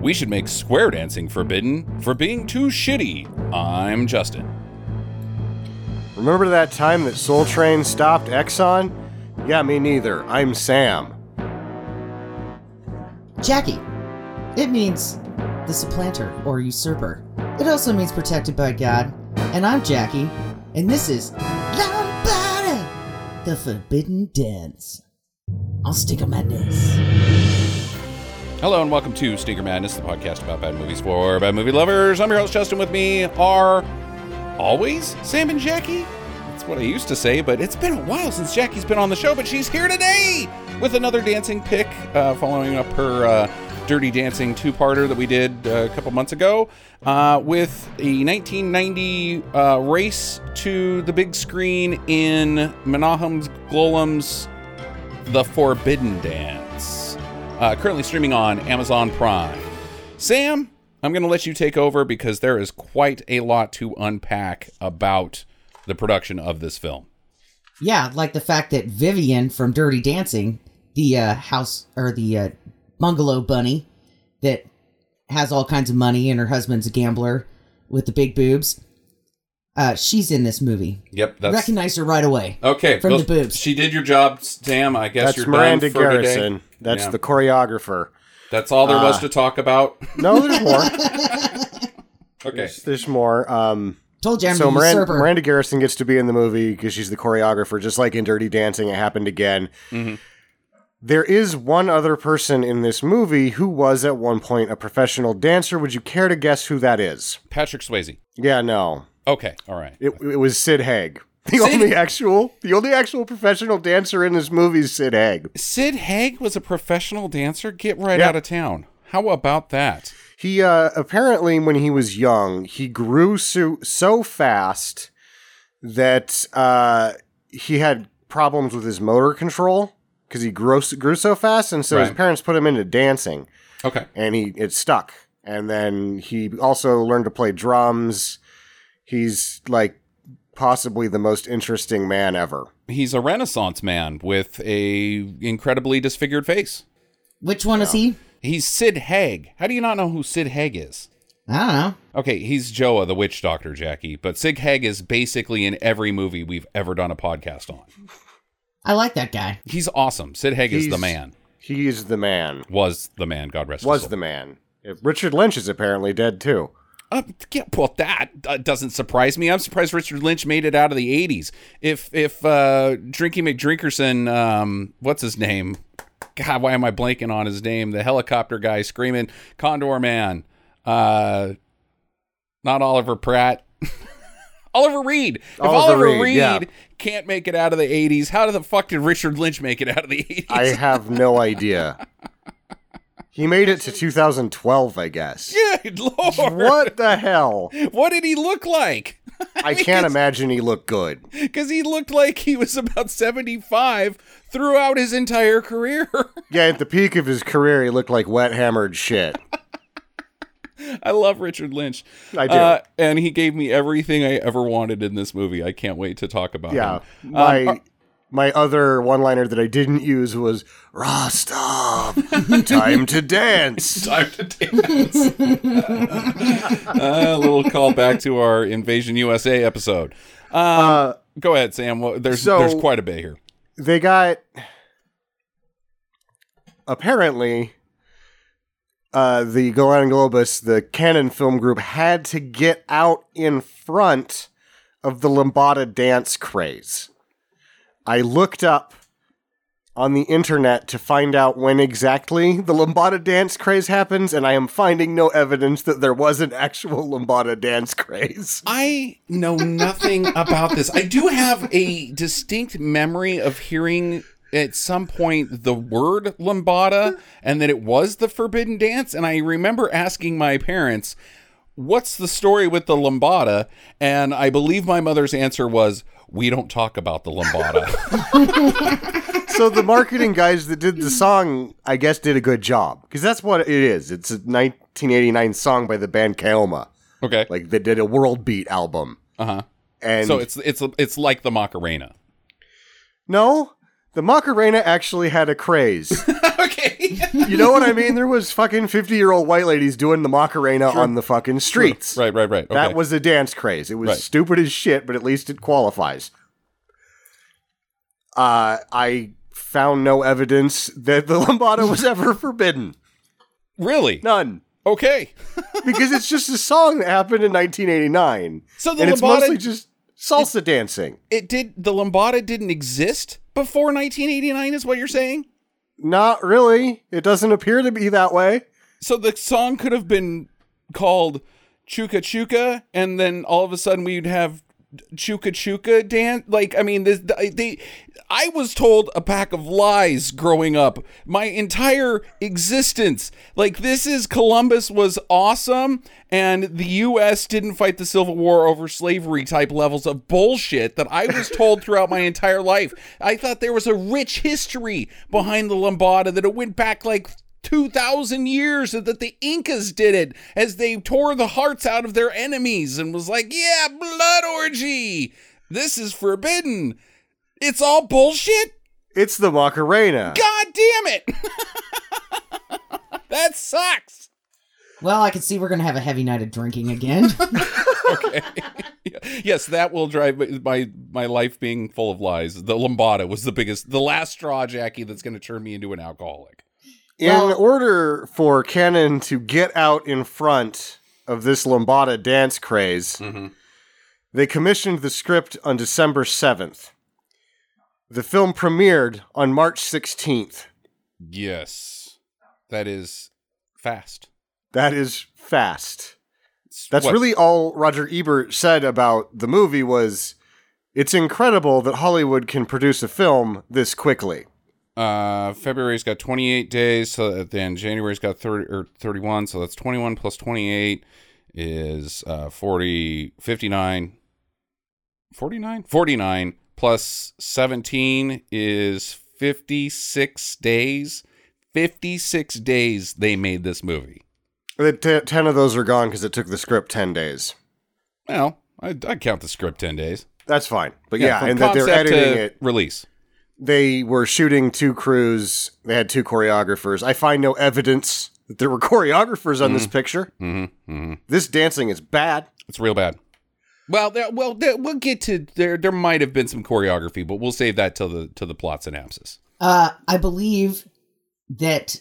We should make square dancing forbidden for being too shitty. I'm Justin. Remember that time that Soul Train stopped Exxon? Yeah, me neither. I'm Sam. Jackie. It means the supplanter or usurper. It also means protected by God. And I'm Jackie, and this is Lambada, the Forbidden Dance. I'll stick on madness. Hello and welcome to Sneaker Madness, the podcast about bad movies for bad movie lovers. I'm your host, Justin. With me are always Sam and Jackie. That's what I used to say, but it's been a while since Jackie's been on the show, but she's here today with another dancing pick, uh, following up her uh, Dirty Dancing two-parter that we did uh, a couple months ago, uh, with a 1990 uh, race to the big screen in Menahem Golan's The Forbidden Dance, uh, currently streaming on Amazon Prime. Sam, I'm going to let you take over because there is quite a lot to unpack about the production of this film. Yeah, like the fact that Vivian from Dirty Dancing, the uh, house or the uh, bungalow bunny that has all kinds of money and her husband's a gambler with the big boobs, uh, she's in this movie. Yep, that's Recognize her right away. okay. from well, the boobs. She did your job, Sam. I guess That's you're Miranda done for today. Garrison. That's Yeah. the choreographer. That's all there was Uh, to talk about. No, there's more. Okay. there's, there's more. Um, Told you I'm so the Miranda. Miranda Garrison gets to be in the movie because she's the choreographer, just like in Dirty Dancing. It happened again. Mhm. There is one other person in this movie who was at one point a professional dancer. Would you care to guess who that is? Patrick Swayze. Yeah, no. Okay, all right. It, it was Sid Haig. The Sid- only actual, the only actual professional dancer in this movie is Sid Haig. Sid Haig was a professional dancer. Get right Yeah. out of town. How about that? He uh, apparently, when he was young, he grew so, so fast that uh, he had problems with his motor control because he grew grew so fast, and so his parents put him into dancing, Okay. and he it stuck. And then he also learned to play drums. He's like possibly the most interesting man ever. He's a Renaissance man with a incredibly disfigured face. Which one is he? He's Sid Haig. How do you not know who Sid Haig is? I don't know. Okay, he's Joa, the witch doctor, Jackie. But Sid Haig is basically in every movie we've ever done a podcast on. I like that guy. He's awesome. Sid Haig is the man. He is the man. Was the man. God rest his Was soul. the man. Richard Lynch is apparently dead too. Uh, yeah, well, that uh, doesn't surprise me. I'm surprised Richard Lynch made it out of the '80s. If if uh, Drinky McDrinkerson, um, what's his name? God, why am I blanking on his name? The helicopter guy screaming Condorman. Uh, not Oliver Pratt. Oliver Reed. If Oliver Oliver Reed, Reed yeah. can't make it out of the '80s, how the fuck did Richard Lynch make it out of the '80s? I have no idea. He made it to 2012, I guess. Good lord! What the hell? What did he look like? I can't imagine he looked good. because he looked like he was about 75 throughout his entire career. Yeah, at the peak of his career, he looked like wet hammered shit. I love Richard Lynch. I do. Uh, and he gave me everything I ever wanted in this movie. I can't wait to talk about Yeah, him. my Um, uh, my other one liner that I didn't use was Rostov, time to dance. time to dance. a little call back to our Invasion USA episode. Um, Uh, go ahead, Sam. Well, there's so- there's quite a bit here. they got apparently uh, the Golan Globus, the Cannon Film Group, had to get out in front of the Lambada dance craze. I looked up on the internet to find out when exactly the Lambada dance craze happens, and I am finding no evidence that there was an actual Lambada dance craze. I know nothing about this. I do have a distinct memory of hearing at some point the word lambada and that it was the forbidden dance and I remember asking my parents what's the story with the lambada and I believe my mother's answer was we don't talk about the lambada. so the marketing guys that did the song, I guess, did a good job because that's what it is. It's a 1989 song by the band Kaoma. okay. Like they did a world beat album, Uh-huh. and So it's it's it's like the Macarena. no, The Macarena actually had a craze. okay. you know what I mean? There was fucking 50 year old white ladies doing the Macarena on the fucking streets. right, right, right. Okay. That was a dance craze. It was Right. stupid as shit, but at least it qualifies. Uh, I found no evidence that the lambada was ever forbidden. really None. okay. Because it's just a song that happened in 1989. So the and it's lambada- mostly just salsa dancing. It did. The lambada didn't exist before 1989, is what you're saying? Not really. It doesn't appear to be that way. So the song could have been called Chuka Chuka, and then all of a sudden we'd have Chuka Chuka dance. Like, I mean, this, they, I was told a pack of lies growing up, my entire existence. Like, this is Columbus was awesome, and the U.S. didn't fight the Civil War over slavery type levels of bullshit that I was told throughout my entire life. I thought there was a rich history behind the Lambada, that it went back like 2,000 years that the Incas did it as they tore the hearts out of their enemies and was like, yeah, blood orgy. This is forbidden. It's all bullshit. It's the Macarena. God damn it. that sucks. Well, I can see we're gonna have a heavy night of drinking again. Okay. yes, that will drive my, my my life being full of lies. The Lambada was the biggest, the last straw, Jackie, that's going to turn me into an alcoholic. In Well- order for Cannon to get out in front of this Lambada dance craze, Mm-hmm. they commissioned the script on December 7th. The film premiered on March 16th. Yes, that is fast. That is fast. That's What? really all Roger Ebert said about the movie was it's incredible that Hollywood can produce a film this quickly. Uh, February's got 28 days, so then January's got 30 or 31, so that's 21 plus 28 is uh 40 59 49 49 plus 17 is 56 days. 56 days they made this movie. T- 10 of those are gone because it took the script 10 days. Well, I I count the script 10 days. That's fine. But yeah, from and that they're editing it. release. They were shooting two crews. They had two choreographers. I find no evidence that there were choreographers on this picture. Mm-hmm, mm-hmm. This dancing is bad. It's real bad. Well, there, well, there, we'll get to there. There might have been some choreography, but we'll save that till the to the plot synopsis. uh, I believe that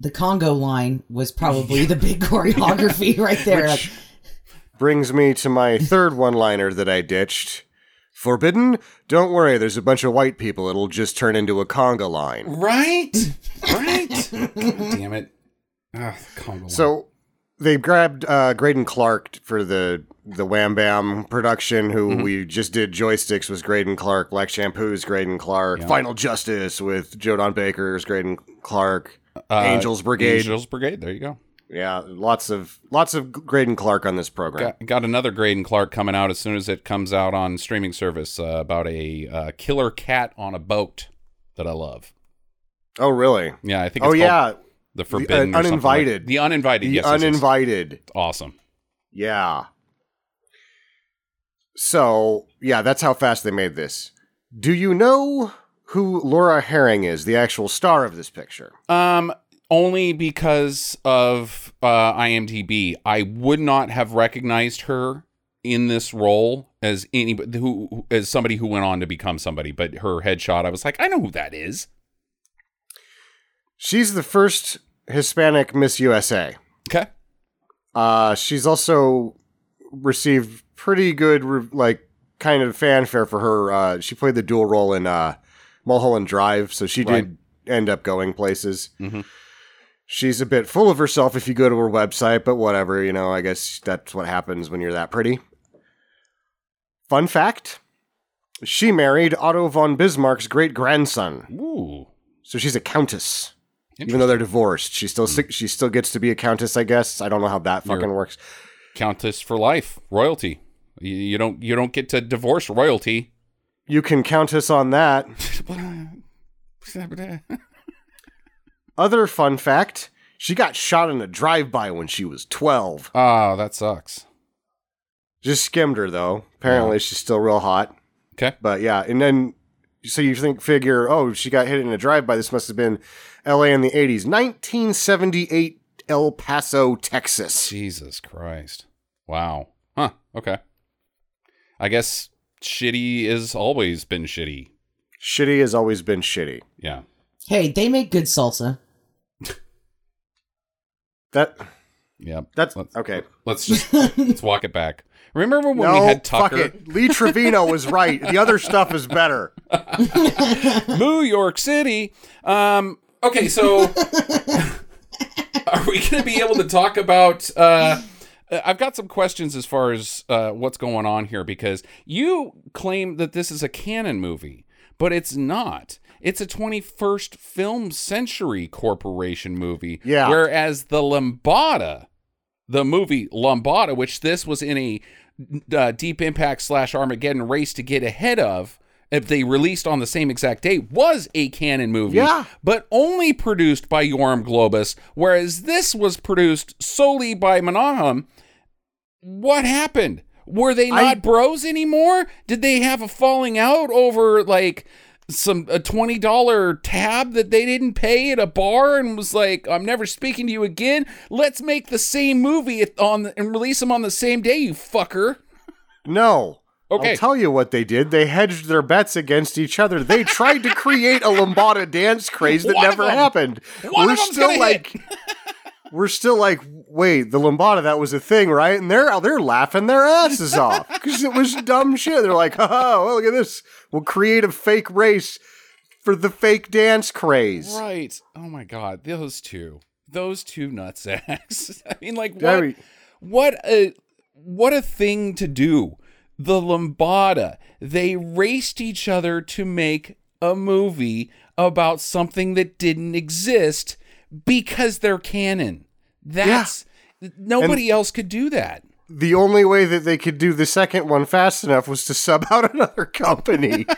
the Congo line was probably the big choreography right there. Like, Brings me to my third one liner that I ditched. Forbidden? Don't worry, there's a bunch of white people. It'll just turn into a conga line. Right, right. God damn it! Ah, Congo line. So they grabbed uh, Greydon Clark for the the Wham Bam production, who Mm-hmm. we just did joysticks was Greydon Clark, Black Shampoo's Greydon Clark, Yeah. Final Justice with Joe Don Baker's Greydon Clark, Uh, Angels Brigade. Angels Brigade. There you go. Yeah, lots of lots of Greydon Clark on this program. Got, got another Greydon Clark coming out as soon as it comes out on streaming service uh, about a uh, killer cat on a boat that I love. Oh, really? Yeah, I think. It's Oh, yeah, the Forbidden, uh, or something like- Uninvited. the uninvited. the yes, yes, yes. uninvited. Awesome. Yeah. So yeah, that's how fast they made this. Do you know who Laura Herring is, the actual star of this picture? Um, only because of uh, IMDb, I would not have recognized her in this role as anybody who as somebody who went on to become somebody. But her headshot, I was like, I know who that is. She's the first Hispanic Miss USA. Okay. Uh, she's also received pretty good, re- like, kind of fanfare for her. Uh, she played the dual role in uh, Mulholland Drive, so she Right. did end up going places. Mhm. She's a bit full of herself if you go to her website, but whatever, you know, I guess that's what happens when you're that pretty. Fun fact she married Otto von Bismarck's great grandson, Ooh. so she's a countess. Even though they're divorced, she still hmm. she still gets to be a countess. I guess I don't know how that fucking You're- works. Countess for life, royalty. You, you don't you don't get to divorce royalty. You can count us on that. Uh, Other fun fact she got shot in a drive by when she was 12. Ah, that sucks. Just skimmed her, though. Apparently, she's still real hot. Okay. But yeah, and then so you think figure, oh, she got hit in a drive by. This must have been L.A. in the '80s, 1978, El Paso, Texas. Jesus Christ. Wow. Huh. Okay. I guess shitty has always been shitty. Shitty has always been shitty. Yeah. Hey, they make good salsa. That Yeah. that's Let's- okay. Let's just let's walk it back. Remember when no, we had Tucker? fuck it. Lee Trevino was right. The other stuff is better. New York City. Um, okay, so are we going to be able to talk about? Uh, I've got some questions as far as uh, what's going on here because you claim that this is a Cannon movie, but it's not. It's a 21st Film Century Corporation movie. Yeah. Whereas the Lambada, the movie Lambada, which this was in a uh, Deep Impact slash Armageddon race to get ahead of, if they released on the same exact date, was a Cannon movie. Yeah. But only produced by Yoram Globus, whereas this was produced solely by Menahem. What happened? Were they not I- bros anymore? Did they have a falling out over like some a twenty dollar tab that they didn't pay at a bar and was like, "I'm never speaking to you again. Let's make the same movie on the, and release them on the same day, you fucker." No. Okay. I'll tell you what they did. They hedged their bets against each other. They tried to create a Lambada dance craze that One never happened. One we're still like we're still like, wait, the Lambada that was a thing, right? And they're they're laughing their asses off because it was dumb shit. They're like, oh, well, look at this. We'll create a fake race for the fake dance craze. Right. Oh my god, those two. Those two nutsacks. I mean like what what a what a thing to do. The Lambada. They raced each other to make a movie about something that didn't exist because they're Cannon. That's nobody else could do that. The only way that they could do the second one fast enough was to sub out another company.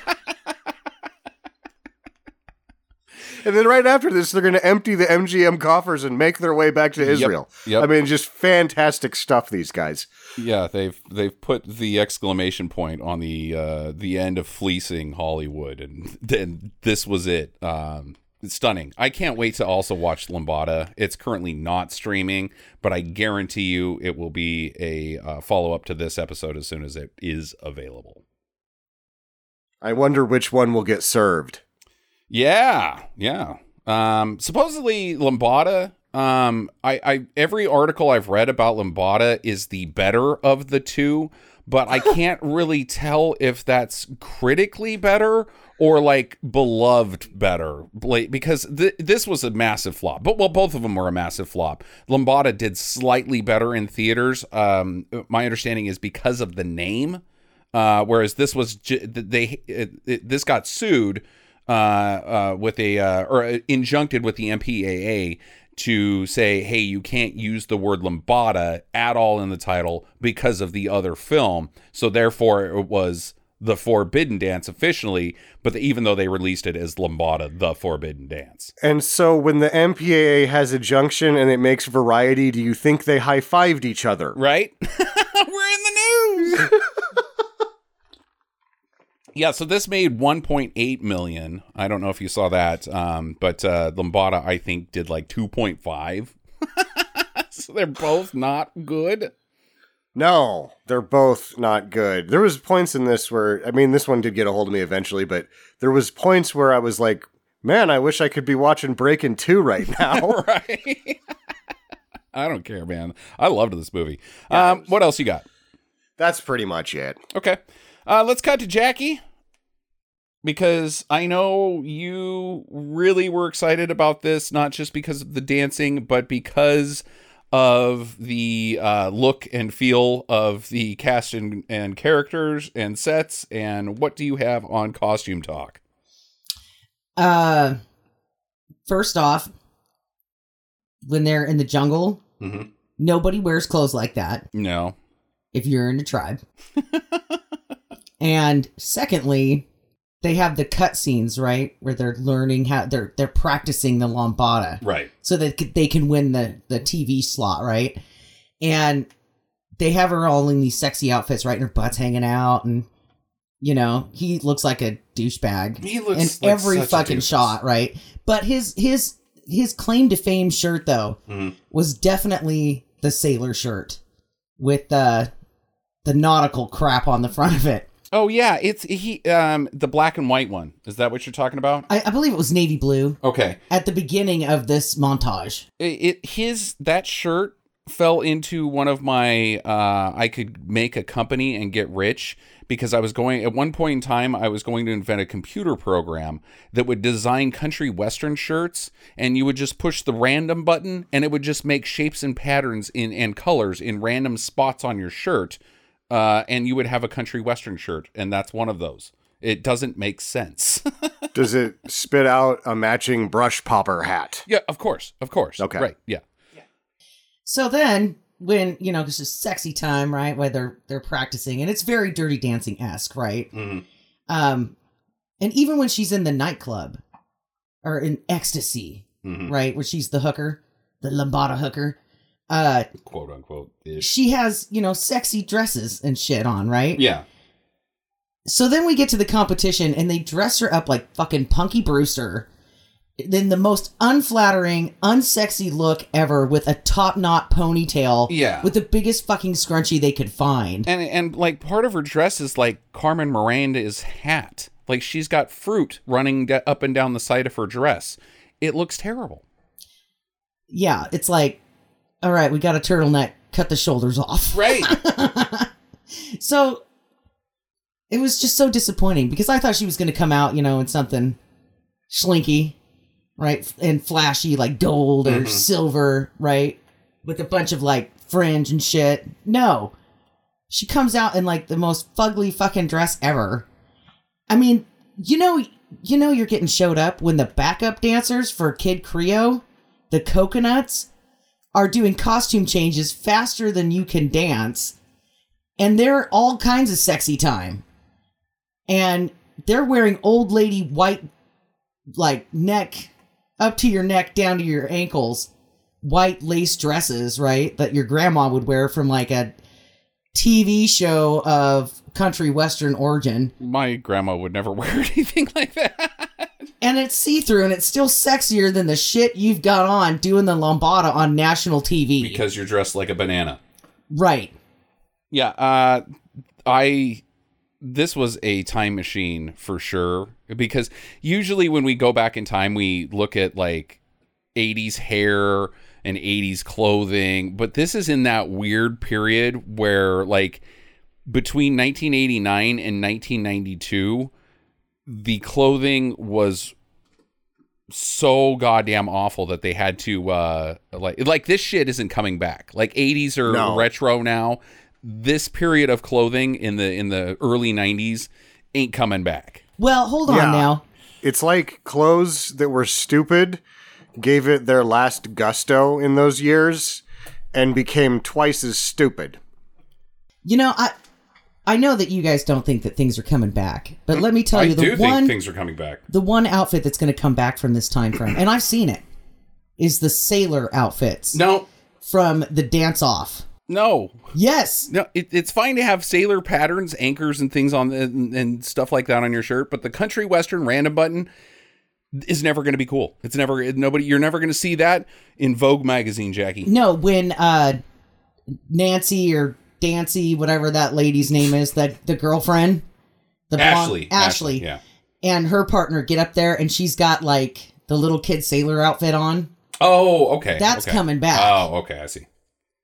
and then right after this, they're going to empty the MGM coffers and make their way back to Israel. Yep. I mean, just fantastic stuff, these guys. Yeah, they've they've put the exclamation point on the uh, the end of fleecing Hollywood, and then this was it. Um, stunning. I can't wait to also watch Lambada. It's currently not streaming, but I guarantee you it will be a uh, follow up to this episode as soon as it is available. I wonder which one will get served. Yeah, yeah. Um, supposedly Lambada. Um, I, I every article I've read about Lambada is the better of the two, but I can't really tell if that's critically better or like beloved better, because th- this was a massive flop. But well, both of them were a massive flop. Lambada did slightly better in theaters. Um, my understanding is because of the name. Uh, whereas this was j- they it, it, this got sued uh, uh, with a uh, or uh, injuncted with the MPAA to say, hey, you can't use the word lambada at all in the title because of the other film. So therefore, it was the Forbidden Dance officially, but even though they released it as lambada, the Forbidden Dance. And so when the MPAA has a junction and it makes variety, do you think they high fived each other? right? We're in the news. yeah, so this made 1.8 million. I don't know if you saw that, um, but uh, Lambada I think did like 2.5. so they're both not good. No, they're both not good. There was points in this where I mean this one did get a hold of me eventually, but there was points where I was like, "Man, I wish I could be watching Breakin' 2 right now." right. I don't care, man. I loved this movie. Um, what else you got? That's pretty much it. Okay. Uh, let's cut to Jackie because I know you really were excited about this, not just because of the dancing, but because of the uh, look and feel of the cast and, and characters and sets. And what do you have on costume talk? Uh, first off, when they're in the jungle, Mm-hmm. nobody wears clothes like that No. if you're in a tribe. and secondly, they have the cutscenes, right, where they're learning how they're they're practicing the lambada Right. so that they can win the the TV slot, right? And they have her all in these sexy outfits, right? And her butt's hanging out, and You know, he looks like a douchebag He looks in like every fucking shot, right? But his his his claim to fame shirt though Mhm. was definitely the sailor shirt with uh the nautical crap on the front of it. Oh yeah, it's he um the black and white one. Is that what you're talking about? I, I believe it was navy blue Okay. at the beginning of this montage. It, it his that shirt fell into one of my uh I could make a company and get rich because I was going at one point in time I was going to invent a computer program that would design country western shirts and you would just push the random button and it would just make shapes and patterns in and colors in random spots on your shirt uh and you would have a country western shirt and that's one of those. It doesn't make sense. Does it spit out a matching brush popper hat? yeah, of course. Of course. Okay. Right. Yeah. So then, when you know, this is sexy time, right? Where they're they're practicing, and it's very Dirty Dancing esque, right? Mhm. Um, and even when she's in the nightclub or in ecstasy, Mhm. right, where she's the hooker, the lambada hooker, uh, Quote unquote. ish. she has you know sexy dresses and shit on, right? Yeah. So then we get to the competition, and they dress her up like fucking Punky Brewster. Then the most unflattering, unsexy look ever with a top knot ponytail. Yeah. With the biggest fucking scrunchie they could find. And and like part of her dress is like Carmen Miranda's hat. Like she's got fruit running up and down the side of her dress. It looks terrible. yeah, it's like, all right, we got a turtleneck, cut the shoulders off. Right. So it was just so disappointing because I thought she was going to come out, you know, in something slinky, right? And flashy, like gold or Mhm. silver, right? With a bunch of like fringe and shit. No. She comes out in like the most fugly fucking dress ever. I mean, you know, you know, you're getting showed up when the backup dancers for Kid Creole, the coconuts, are doing costume changes faster than you can dance and they're all kinds of sexy time. And they're wearing old lady white, like neck up to your neck, down to your ankles, white lace dresses, right? That your grandma would wear from like a TV show of country western origin. My grandma would never wear anything like that. And it's see through and it's still sexier than the shit you've got on doing the lambada on national TV. because you're dressed like a banana. right. Yeah, uh I this was a time machine for sure because usually when we go back in time we look at like 80s hair and 80s clothing, but this is in that weird period where like between 1989 and 1992 the clothing was so goddamn awful that they had to uh like like this shit isn't coming back. Like 80s are No. retro now. This period of clothing in the in the early 90s ain't coming back. Well, hold on Yeah. now. It's like clothes that were stupid gave it their last gusto in those years and became twice as stupid. You know, I I know that you guys don't think that things are coming back, but let me tell I you the one things are coming back. the one outfit that's going to come back from this time frame, and I've seen it, is the sailor outfits No. from the dance off. No. Yes, No, it, it's fine to have sailor patterns, anchors, and things on the, and, and stuff like that on your shirt, but the country western random button is never going to be cool. It's never nobody. You're never going to see that in Vogue magazine, Jackie. no, when uh Nancy or Dancy, whatever that lady's name is, that the girlfriend, the blonde- Ashley, Ashley, yeah. and her partner get up there, and she's got like the little kid sailor outfit on. Oh, okay. That's okay. coming back. Oh, okay. I see.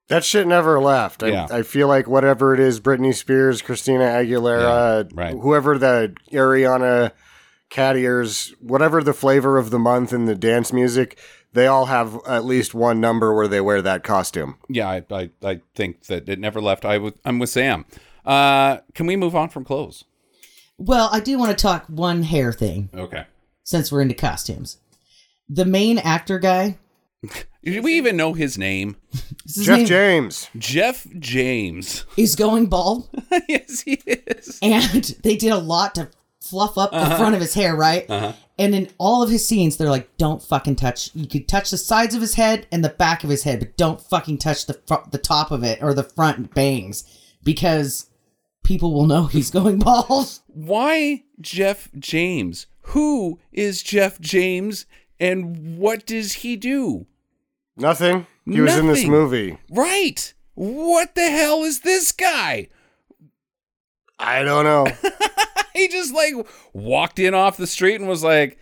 That shit never left. I, Yeah. I feel like whatever it is, Britney Spears, Christina Aguilera, Yeah, right. whoever the Ariana Caddiers, whatever the flavor of the month in the dance music, they all have at least one number where they wear that costume. Yeah, I, I, I think that it never left. I w- I'm with Sam. Uh, can we move on from clothes? Well, I do want to talk one hair thing Okay. since we're into costumes. The main actor guy, Do we even know his name? his Jeff name- James. Jeff James. is going bald, yes, he is. and they did a lot to fluff up the front of his hair, right? Uh-huh. And in all of his scenes, they're like, "Don't fucking touch. You could touch the sides of his head and the back of his head, but don't fucking touch the fr- the top of it or the front bangs because people will know he's going bald. Why Jeff James? Who is Jeff James and what does he do? Nothing. He was in this movie. Right. What the hell is this guy? I don't know. He just like walked in off the street and was like,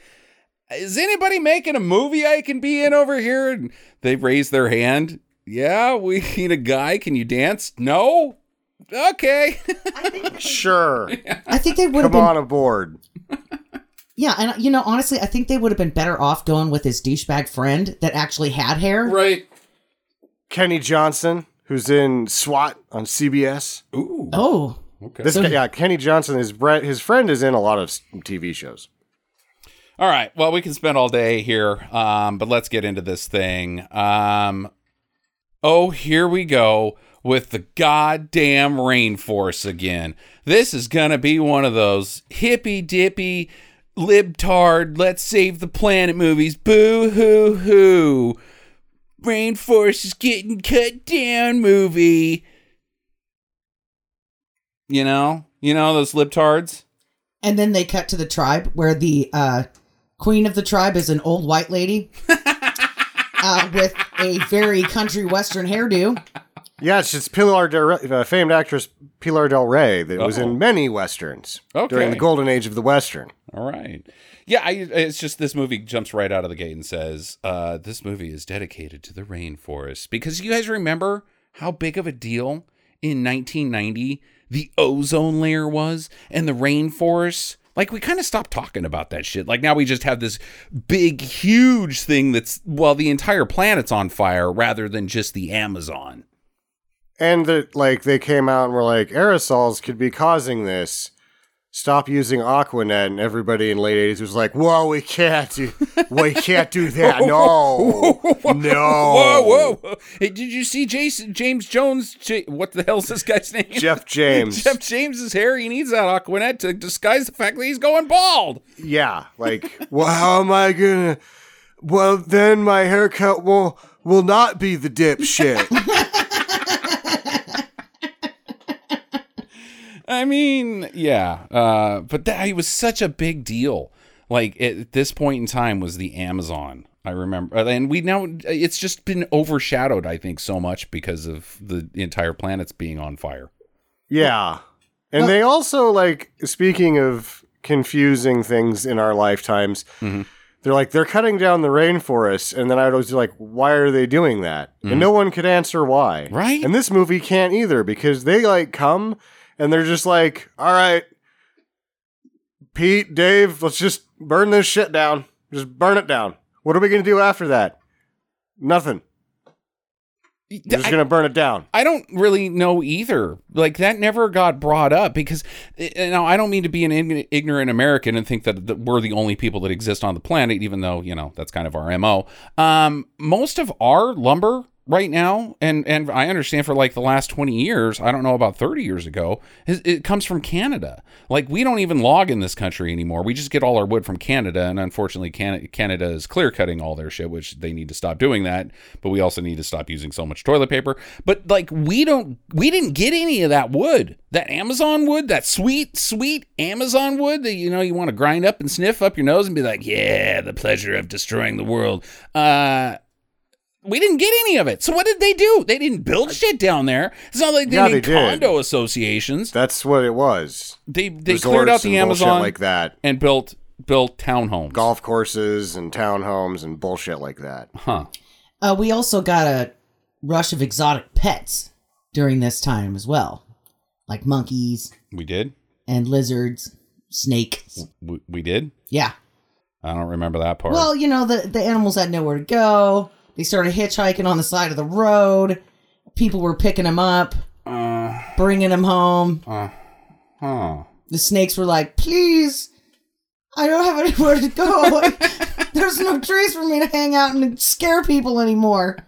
Is anybody making a movie I can be in over here? And they raised their hand. Yeah, we need a guy. Can you dance? No? Okay. sure. I think they would have Come been on aboard. Yeah, and you know, honestly, I think they would have been better off going with his douchebag friend that actually had hair. right. Kenny Johnson, who's in SWAT on CBS. Ooh. Oh, Okay. This guy, yeah, Kenny Johnson, his bre- his friend is in a lot of TV shows. All right. Well, we can spend all day here, um, but let's get into this thing. Um, oh, here we go with the goddamn rainforest again. This is gonna be one of those hippy dippy, libtard, let's save the planet movies. Boo hoo hoo. Rainforest is getting cut down movie. You know, you know those libtards. and then they cut to the tribe where the uh, queen of the tribe is an old white lady uh, with a very country western hairdo. Yeah, it's just Pilar Del Rey, uh, famed actress Pilar Del Rey that was Uh-oh. in many westerns Okay. during the golden age of the western. All right. Yeah, I, it's just this movie jumps right out of the gate and says, uh, this movie is dedicated to the rainforest. Because you guys remember how big of a deal in 1990 the ozone layer was and the rainforest? Like, we kind of stopped talking about that shit. Like, now we just have this big, huge thing that's, well, the entire planet's on fire rather than just the Amazon. And that, like, they came out and were like, aerosols could be causing this. Stop using Aqua Net, and everybody in late eighties was like, "Whoa, we can't do, we can't do that. No, no." Whoa, whoa. Hey, did you see Jason James Jones? J- what the hell's this guy's name? Jeff James. Jeff James's hair. He needs that Aqua Net to disguise the fact that he's going bald. Yeah, like, well, how am I gonna? Well, then my haircut will will not be the dipshit. I mean, yeah, uh, but that it was such a big deal. Like at this point in time was the Amazon. I remember, uh, and we now it's just been overshadowed. I think so much because of the entire planet's being on fire. Yeah. And they also like speaking of confusing things in our lifetimes. Mhm. They're like they're cutting down the rainforest, and then I was like, why are they doing that? And no one could answer why. Right. And this movie can't either because they like come and they're just like, all right, Pete, Dave, let's just burn this shit down. Just burn it down. What are we gonna do after that? Nothing. We're just I- gonna burn it down. I don't really know either. Like that never got brought up because eh, now I don't mean to be an ignorant American and think that, that we're the only people that exist on the planet, even though you know that's kind of our mo. Um, most of our lumber right now, and and I understand for like the last twenty years, I don't know about thirty years ago, it comes from Canada. Like we don't even log in this country anymore. We just get all our wood from Canada, and unfortunately, Canada is clear cutting all their shit, which they need to stop doing that. But we also need to stop using so much toilet paper. But like we don't, we didn't get any of that wood, that Amazon wood, that sweet, sweet Amazon wood that you know you want to grind up and sniff up your nose and be like, yeah, the pleasure of destroying the world. Uh, we didn't get any of it. So what did they do? They didn't build shit down there. It's not like they Yeah, made they did. condo associations. That's what it was. They they Resorts cleared out the Amazon like that. and built built townhomes. golf courses and townhomes and bullshit like that. Huh. Uh, we also got a rush of exotic pets during this time as well, like monkeys We did. and lizards, snakes. We, we did. Yeah. I don't remember that part. Well, you know, the, the animals had nowhere to go. They started hitchhiking on the side of the road. People were picking them up, uh, bringing them home. uh, huh. The snakes were like, please, I don't have anywhere to go. There's no trees for me to hang out and scare people anymore.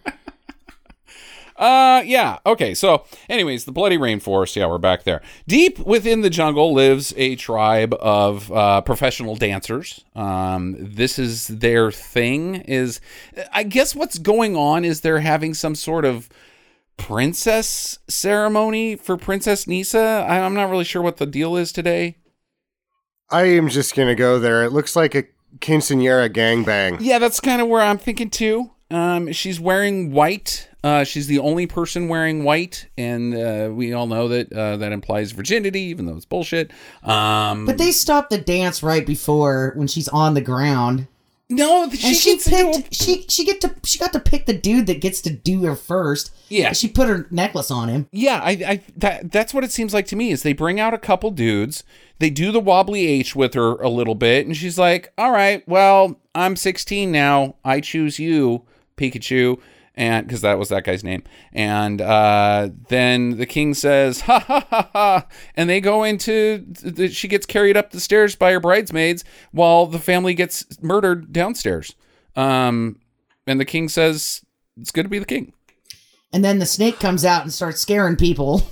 Uh, yeah. Okay. So, anyways, the bloody rainforest. Yeah, we're back there. Deep within the jungle lives a tribe of uh, professional dancers. Um, this is their thing. Is I guess what's going on is they're having some sort of princess ceremony for Princess Nisa. I, I'm not really sure what the deal is today. I am just gonna go there. It looks like a quinceanera gangbang. Yeah, that's kind of where I'm thinking too. Um, she's wearing white. Uh, she's the only person wearing white, and uh, we all know that uh, that implies virginity, even though it's bullshit. Um, But they stopped the dance right before when she's on the ground. no, she, And she, picked she she get to she got to pick the dude that gets to do her first. Yeah. She put her necklace on him. Yeah, I, I that that's what it seems like to me is they bring out a couple dudes, they do the wobbly H with her a little bit, and she's like, "All right, well, I'm 16 now. I choose you, Pikachu." And because that was that guy's name, and uh, then the king says, "Ha ha ha ha!" And they go into. The, she gets carried up the stairs by her bridesmaids, while the family gets murdered downstairs. Um, and the king says, "It's good to be the king." And then the snake comes out and starts scaring people.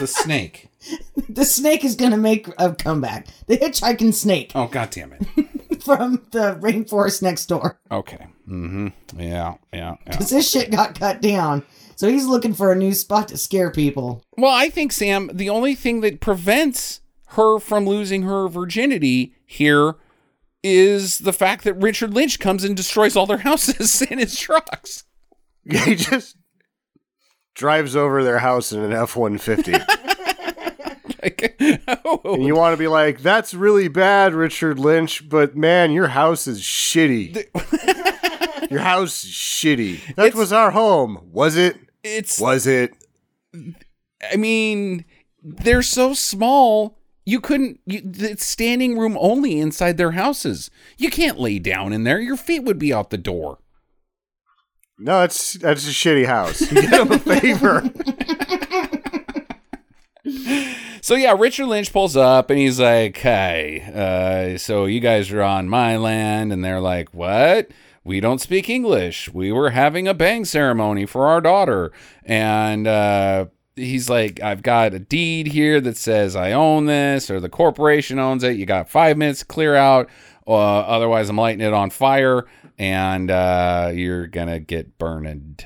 The snake. the snake is gonna make a comeback. The hitchhiking snake Oh God damn it. from the rainforest next door. Okay. Mm-hmm. Yeah. Yeah. Yeah. Because this shit got cut down. So he's looking for a new spot to scare people. Well, I think Sam, the only thing that prevents her from losing her virginity here is the fact that Richard Lynch comes and destroys all their houses in his trucks. he just drives over their house in an F one fifty. Like, oh, And you want to be like, that's really bad, Richard Lynch, but man, your house is shitty. your house is shitty. That It's- was our home. Was it? it's. Was it? I mean, they're so small. You couldn't. You, it's standing room only inside their houses. You can't lay down in there. Your feet would be out the door. No, that's that's a shitty house. You get him a favor. So yeah, Richard Lynch pulls up and he's like, "Hey, uh, so you guys are on my land?" And they're like, "What? We don't speak English. We were having a bang ceremony for our daughter." And uh, he's like, "I've got a deed here that says I own this, or the corporation owns it. You got five minutes to clear out, uh, otherwise I'm lighting it on fire, and uh, you're gonna get burned."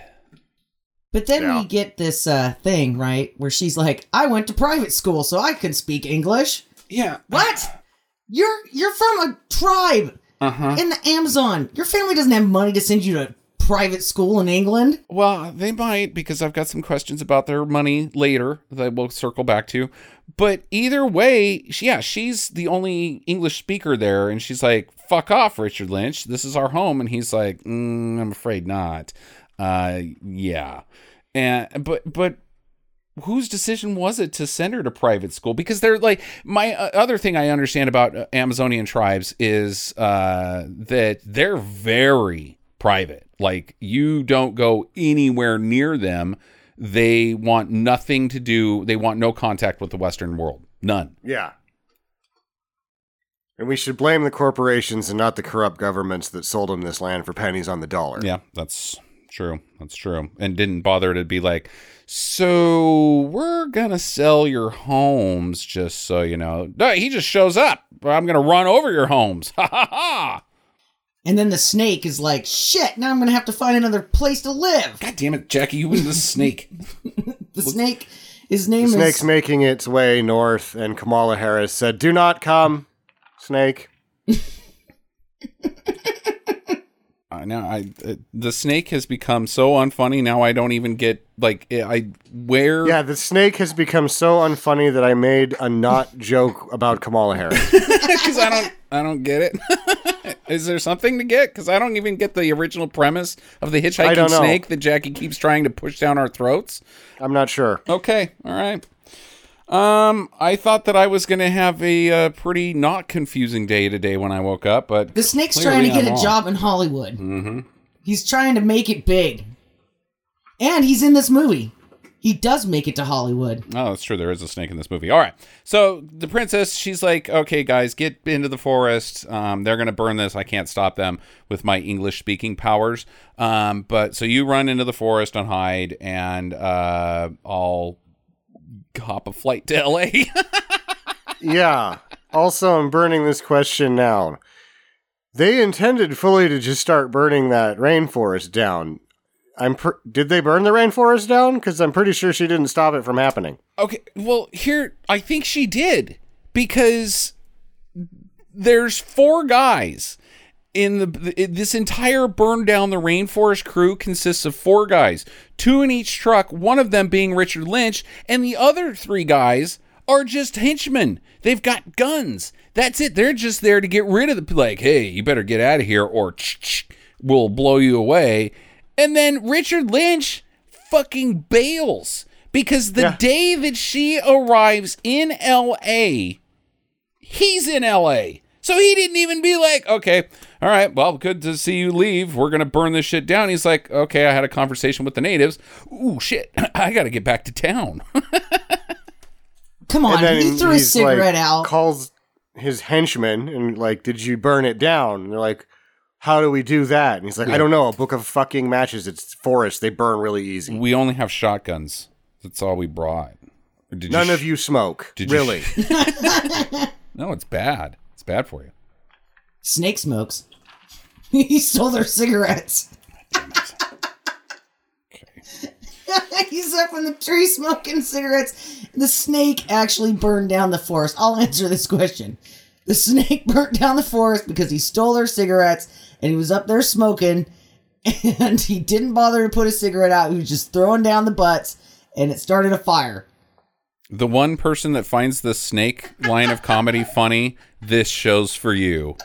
But then Yeah. we get this uh, thing, right, where she's like, I went to private school, so I can speak English. Yeah. What? You're you're from a tribe Uh huh. in the Amazon. Your family doesn't have money to send you to private school in England. Well, they might because I've got some questions about their money later that we'll circle back to. But either way, yeah, she's the only English speaker there, and she's like, "Fuck off, Richard Lynch. This is our home." And he's like, mm, "I'm afraid not." Uh, yeah, and but but whose decision was it to send her to private school? Because they're like my uh, other thing i understand about uh, amazonian tribes is uh that they're very private. Like you don't go anywhere near them. They want nothing to do they want no contact with the western world. None. Yeah. And we should blame the corporations and not the corrupt governments that sold them this land for pennies on the dollar. yeah that's true. That's true. And didn't bother to be like so we're gonna sell your homes just so you know no, he just shows up i'm gonna run over your homes ha ha ha And then the snake is like, shit, now I'm going to have to find another place to live. God damn it, Jackie, you and the snake. The snake, his name The snake's is. making its way north, and Kamala Harris said, Do not come, snake. I know I uh, the snake has become so unfunny now I don't even get like I I- where Yeah, the snake has become so unfunny that I made a not joke about Kamala Harris. cuz I don't I don't get it. Is there something to get cuz I don't even get the original premise of the hitchhiking snake that Jackie keeps trying to push down our throats. I'm not sure. Okay, all right. Um I thought that I was going to have a uh, pretty not confusing day today when I woke up, but The snake's trying to get I'm a wrong. job in Hollywood. mm-hmm. He's trying to make it big. And he's in this movie. He does make it to Hollywood. Oh, that's true. There is a snake in this movie. All right. So the princess, she's like, okay, guys, get into the forest. Um, they're going to burn this. I can't stop them with my English speaking powers. Um, but so you run into the forest and hide, and uh, I'll hop a flight to LA. Yeah. Also, I'm burning this question now. They intended fully to just start burning that rainforest down. I'm pr- did they burn the rainforest down? Because I'm pretty sure she didn't stop it from happening. Okay, well, here I think she did because there's four guys in the this entire burn down the rainforest crew consists of four guys, two in each truck, one of them being Richard Lynch, and the other three guys are just henchmen. They've got guns. That's it. They're just there to get rid of the like, hey, you better get out of here or we'll blow you away. And then Richard Lynch fucking bails because the Yeah. day that she arrives in LA, he's in LA. So he didn't even be like, okay, all right, well, good to see you leave. We're going to burn this shit down. He's like, okay, I had a conversation with the natives. Ooh, shit, I got to get back to town. Come on, he threw a cigarette like, out. calls his henchmen and like, "Did you burn it down?" And they're like, "How do we do that?" And he's like, "I don't know. A book of fucking matches. It's forest. They burn really easy. we only have shotguns. That's all we brought. Did None sh- of you smoke. Did you really? No, it's bad. It's bad for you. Snake smokes. he stole their cigarettes. He's up in the tree smoking cigarettes. The snake actually burned down the forest. I'll answer this question. The snake burnt down the forest because he stole their cigarettes and he was up there smoking and he didn't bother to put a cigarette out. He was just throwing down the butts and it started a fire. The one person that finds the snake line of comedy funny, this show's for you.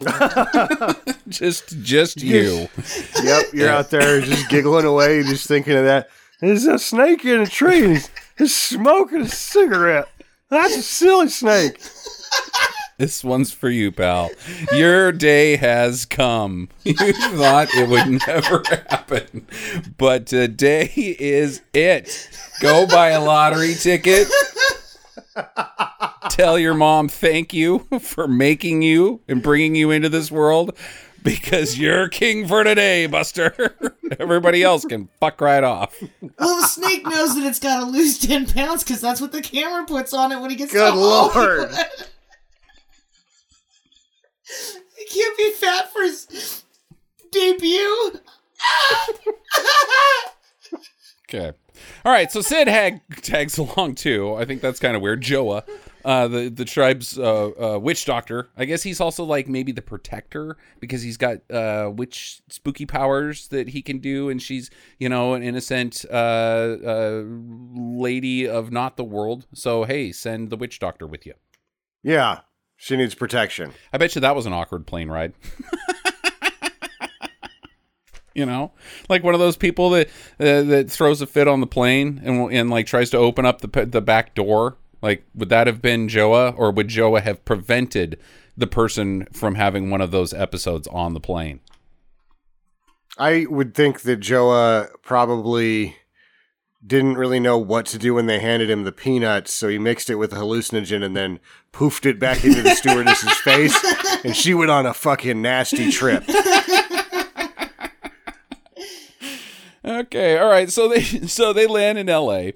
just just you. yep. You're out there just giggling away, just thinking of that. There's a snake in a tree. And he's, he's smoking a cigarette. That's a silly snake. This one's for you, pal. Your day has come. You thought it would never happen, but today is it. Go buy a lottery ticket. Tell your mom thank you for making you and bringing you into this world because you're king for today, Buster. Everybody else can fuck right off. Well, the snake knows that it's got to lose 10 pounds because that's what the camera puts on it when he gets Good to lord. Hollywood. he can't be fat for his debut. Okay. All right. So Sid Hag tags along too. I think that's kind of weird. Joa, uh, the the tribe's uh, uh, witch doctor. I guess he's also like maybe the protector because he's got uh, witch spooky powers that he can do, and she's you know an innocent uh, uh, lady of not the world. So hey, send the witch doctor with you. Yeah. She needs protection. I bet you that was an awkward plane ride. you know, like one of those people that uh, that throws a fit on the plane and and like tries to open up the the back door. Like, would that have been Joa, or would Joa have prevented the person from having one of those episodes on the plane? I would think that Joa probably didn't really know what to do when they handed him the peanuts, so he mixed it with a hallucinogen and then poofed it back into the stewardess's face, and she went on a fucking nasty trip. Okay, all right. So they so they land in L.A.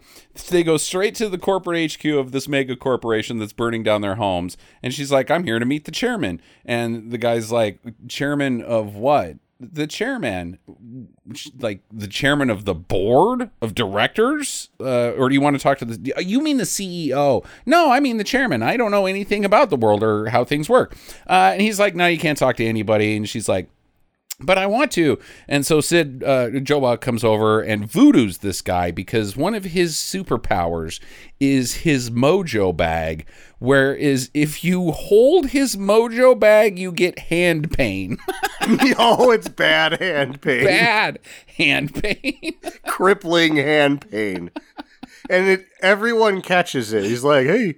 They go straight to the corporate HQ of this mega corporation that's burning down their homes. And she's like, "I'm here to meet the chairman." And the guy's like, "Chairman of what?" The chairman, like the chairman of the board of directors, uh, or do you want to talk to the? You mean the CEO? No, I mean the chairman. I don't know anything about the world or how things work. Uh, and he's like, "No, you can't talk to anybody." And she's like, but I want to. And so Sid uh, Joa comes over and voodoos this guy because one of his superpowers is his mojo bag. Whereas if you hold his mojo bag, you get hand pain. oh, it's bad hand pain. Bad hand pain. Crippling hand pain. And it, everyone catches it. He's like, hey,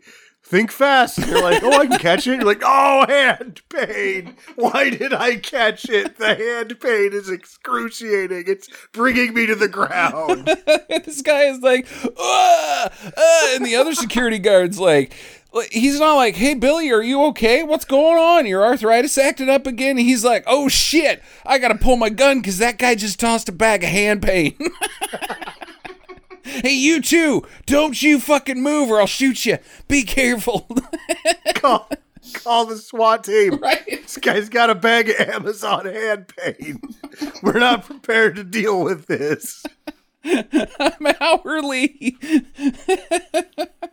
think fast. And you're like, oh, I can catch it. You're like, oh, hand pain. Why did I catch it? The hand pain is excruciating. It's bringing me to the ground. this guy is like, ah, and the other security guard's like, he's not like, hey Billy, are you okay? What's going on? Your arthritis acted up again? He's like, oh shit, I gotta pull my gun because that guy just tossed a bag of hand pain. hey, you too, don't you fucking move or I'll shoot you. Be careful. calm, call the SWAT team. Right. This guy's got a bag of Amazon hand paint. We're not prepared to deal with this. I'm hourly.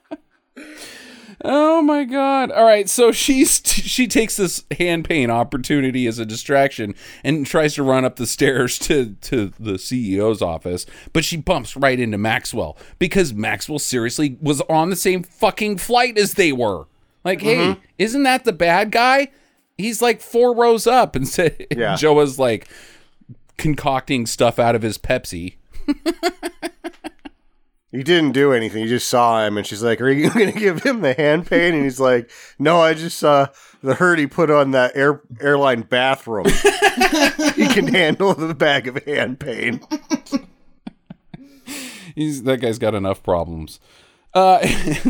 oh my god. All right, so she's she takes this hand paint opportunity as a distraction and tries to run up the stairs to to the CEO's office, but she bumps right into Maxwell because Maxwell seriously was on the same fucking flight as they were. Like, hey, mm-hmm. isn't that the bad guy? He's like four rows up and said Yeah. Joa's like concocting stuff out of his Pepsi. He didn't do anything. You just saw him, and she's like, "Are you going to give him the hand paint?" And he's like, "No, I just saw the hurt he put on that air airline bathroom. he can handle the bag of hand paint." He's that guy's got enough problems. Uh,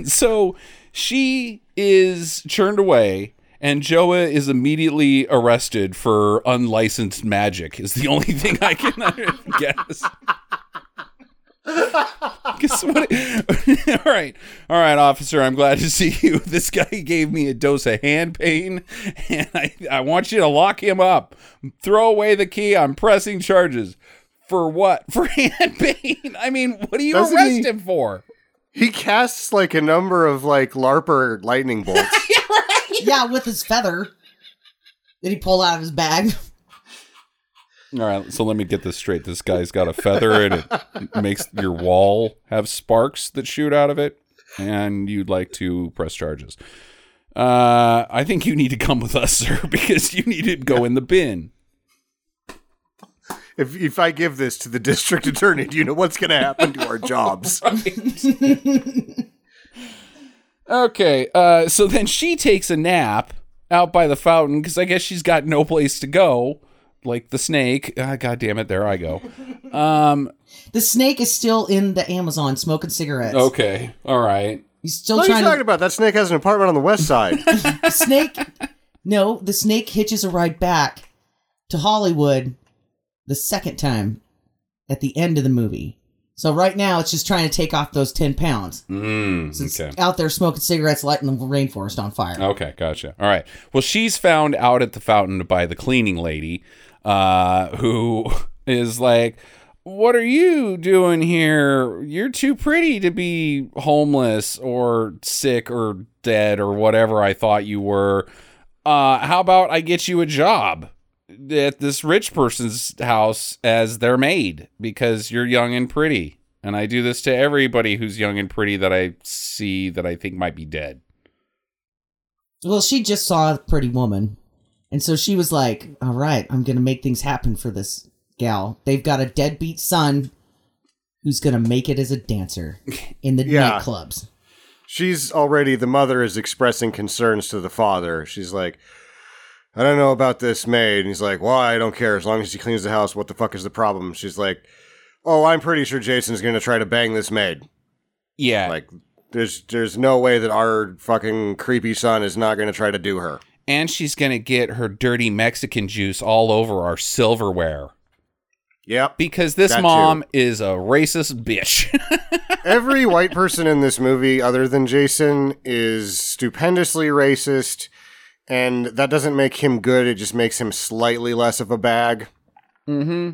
so she is churned away, and Joa is immediately arrested for unlicensed magic. Is the only thing I can guess. Guess what? all right, all right, officer. I'm glad to see you. This guy gave me a dose of hand pain, and I, I want you to lock him up. Throw away the key. I'm pressing charges. For what? For hand pain? I mean, what do you Doesn't arrest he- him for? He casts like a number of like larper lightning bolts. yeah, with his feather that he pulled out of his bag. All right, so let me get this straight. This guy's got a feather and it makes your wall have sparks that shoot out of it, and you'd like to press charges. Uh, I think you need to come with us, sir, because you need to go in the bin. if if I give this to the district attorney, do you know what's going to happen to our jobs? Okay, uh, so then she takes a nap out by the fountain because I guess she's got no place to go, like the snake. Ah, God damn it, there I go. Um, The snake is still in the Amazon smoking cigarettes. okay, all right. He's still What are you trying talking to. about? That snake has an apartment on the west side. The snake. No, the snake hitches a ride back to Hollywood the second time at the end of the movie. So right now it's just trying to take off those 10 pounds. Mm, So it's okay. out there smoking cigarettes, lighting the rainforest on fire. Okay, gotcha. All right. Well, she's found out at the fountain by the cleaning lady, uh, who is like, "What are you doing here? You're too pretty to be homeless or sick or dead or whatever I thought you were. Uh, how about I get you a job?" At this rich person's house as their maid because you're young and pretty. And I do this to everybody who's young and pretty that I see that I think might be dead. Well, she just saw a pretty woman. And so she was like, all right, I'm going to make things happen for this gal. They've got a deadbeat son who's going to make it as a dancer in the Yeah. nightclubs. She's already the mother is expressing concerns to the father. She's like, I don't know about this maid. And he's like, Why? I don't care. As long as she cleans the house, what the fuck is the problem? She's like, Oh, I'm pretty sure Jason's gonna try to bang this maid. Yeah. Like, there's there's no way that our fucking creepy son is not gonna try to do her. And she's gonna get her dirty Mexican juice all over our silverware Yep. because this mom is a racist bitch. Every white person in this movie, other than Jason, is stupendously racist, and that doesn't make him good. It just makes him slightly less of a bag. mm-hmm.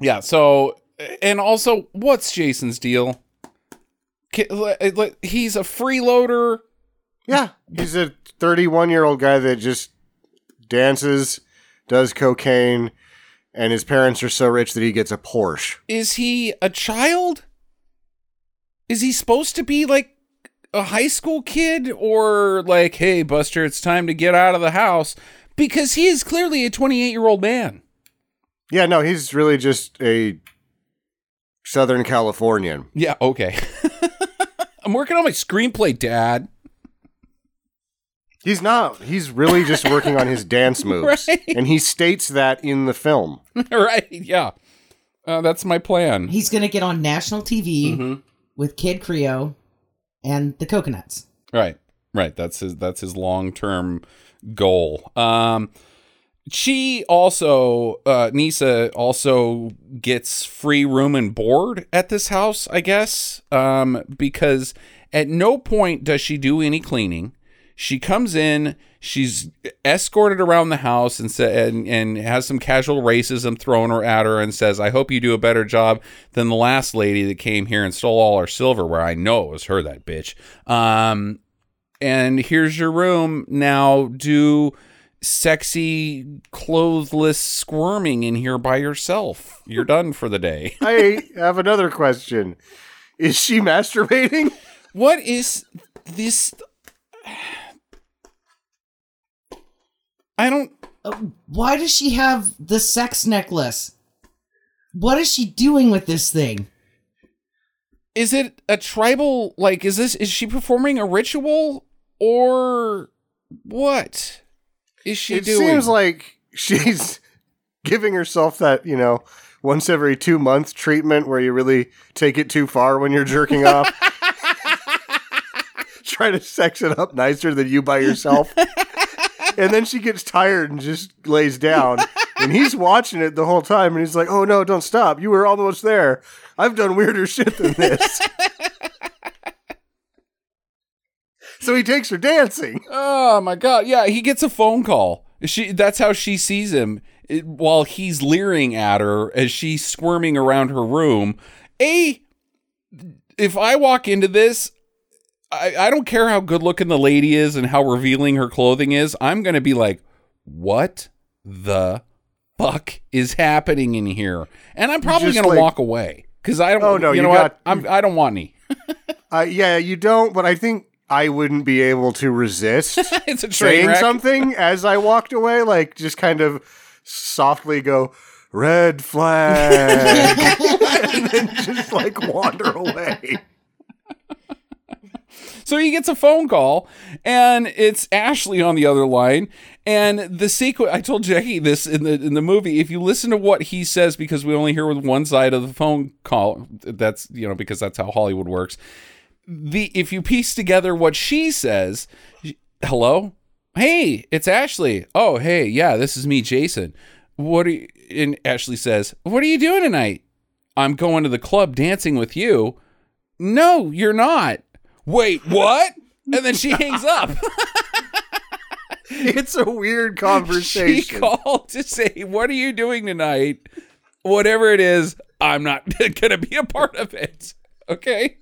Yeah. So, and also, what's Jason's deal? Ki- li- li- He's a freeloader. Yeah, he's a 31 year old guy that just dances, does cocaine, and his parents are so rich that he gets a Porsche. Is he a child? Is he supposed to be like a high school kid or like, hey, Buster, it's time to get out of the house? Because he is clearly a 28 year old man. Yeah, no, he's really just a Southern Californian. Yeah, okay. I'm working on my screenplay, Dad. He's not. He's really just working on his dance moves. Right. And he states that in the film. right, yeah. Uh, that's my plan. He's going to get on national TV Mm-hmm. with Kid Creole and the Coconuts. Right, right. That's his. That's his long term goal. Um, she also, uh, Nisa also gets free room and board at this house. I guess, um, because at no point does she do any cleaning. She comes in, she's escorted around the house and sa- and, and has some casual racism thrown her at her and says, "I hope you do a better job than the last lady that came here and stole all our silver." Where I know it was her, that bitch. Um, and here's your room. Now do sexy clothesless squirming in here by yourself. You're done for the day. I have another question. Is she masturbating? What is this? I don't. Uh, why does she have the sex necklace? What is she doing with this thing? Is it a tribal? Like, is this? Is she performing a ritual or what is she it doing? It seems like she's giving herself that, you know, once every two month treatment where you really take it too far when you're jerking off. Try to sex it up nicer than you by yourself. And then she gets tired and just lays down. And he's watching it the whole time and he's like, oh no, don't stop. You were almost there. I've done weirder shit than this. so he takes her dancing. Oh my god! Yeah, he gets a phone call. She. That's how she sees him it- while he's leering at her as she's squirming around her room. A. If I walk into this, I, I don't care how good looking the lady is and how revealing her clothing is. I'm gonna be like, what the fuck is happening in here? And I'm probably just gonna walk away because I don't. Oh, no, you, you know what? I'm. I don't want any. Uh, yeah, you don't, but I think I wouldn't be able to resist saying wreck. something as I walked away, like just kind of softly go, red flag, and then just like wander away. So he gets a phone call, and it's Ashley on the other line. And the sequence, I told Jackie this in the in the movie. If you listen to what he says, because we only hear with one side of the phone call, that's you know because that's how Hollywood works. The if you piece together what she says, hello, hey, it's Ashley. Oh, hey, yeah, this is me, Jason. What are you? And Ashley says, "What are you doing tonight? I'm going to the club dancing with you." No, you're not. Wait, what? And then she hangs up. It's a weird conversation. she conversation. called to say, What are you doing tonight? Whatever it is, I'm not going to be a part of it. Okay.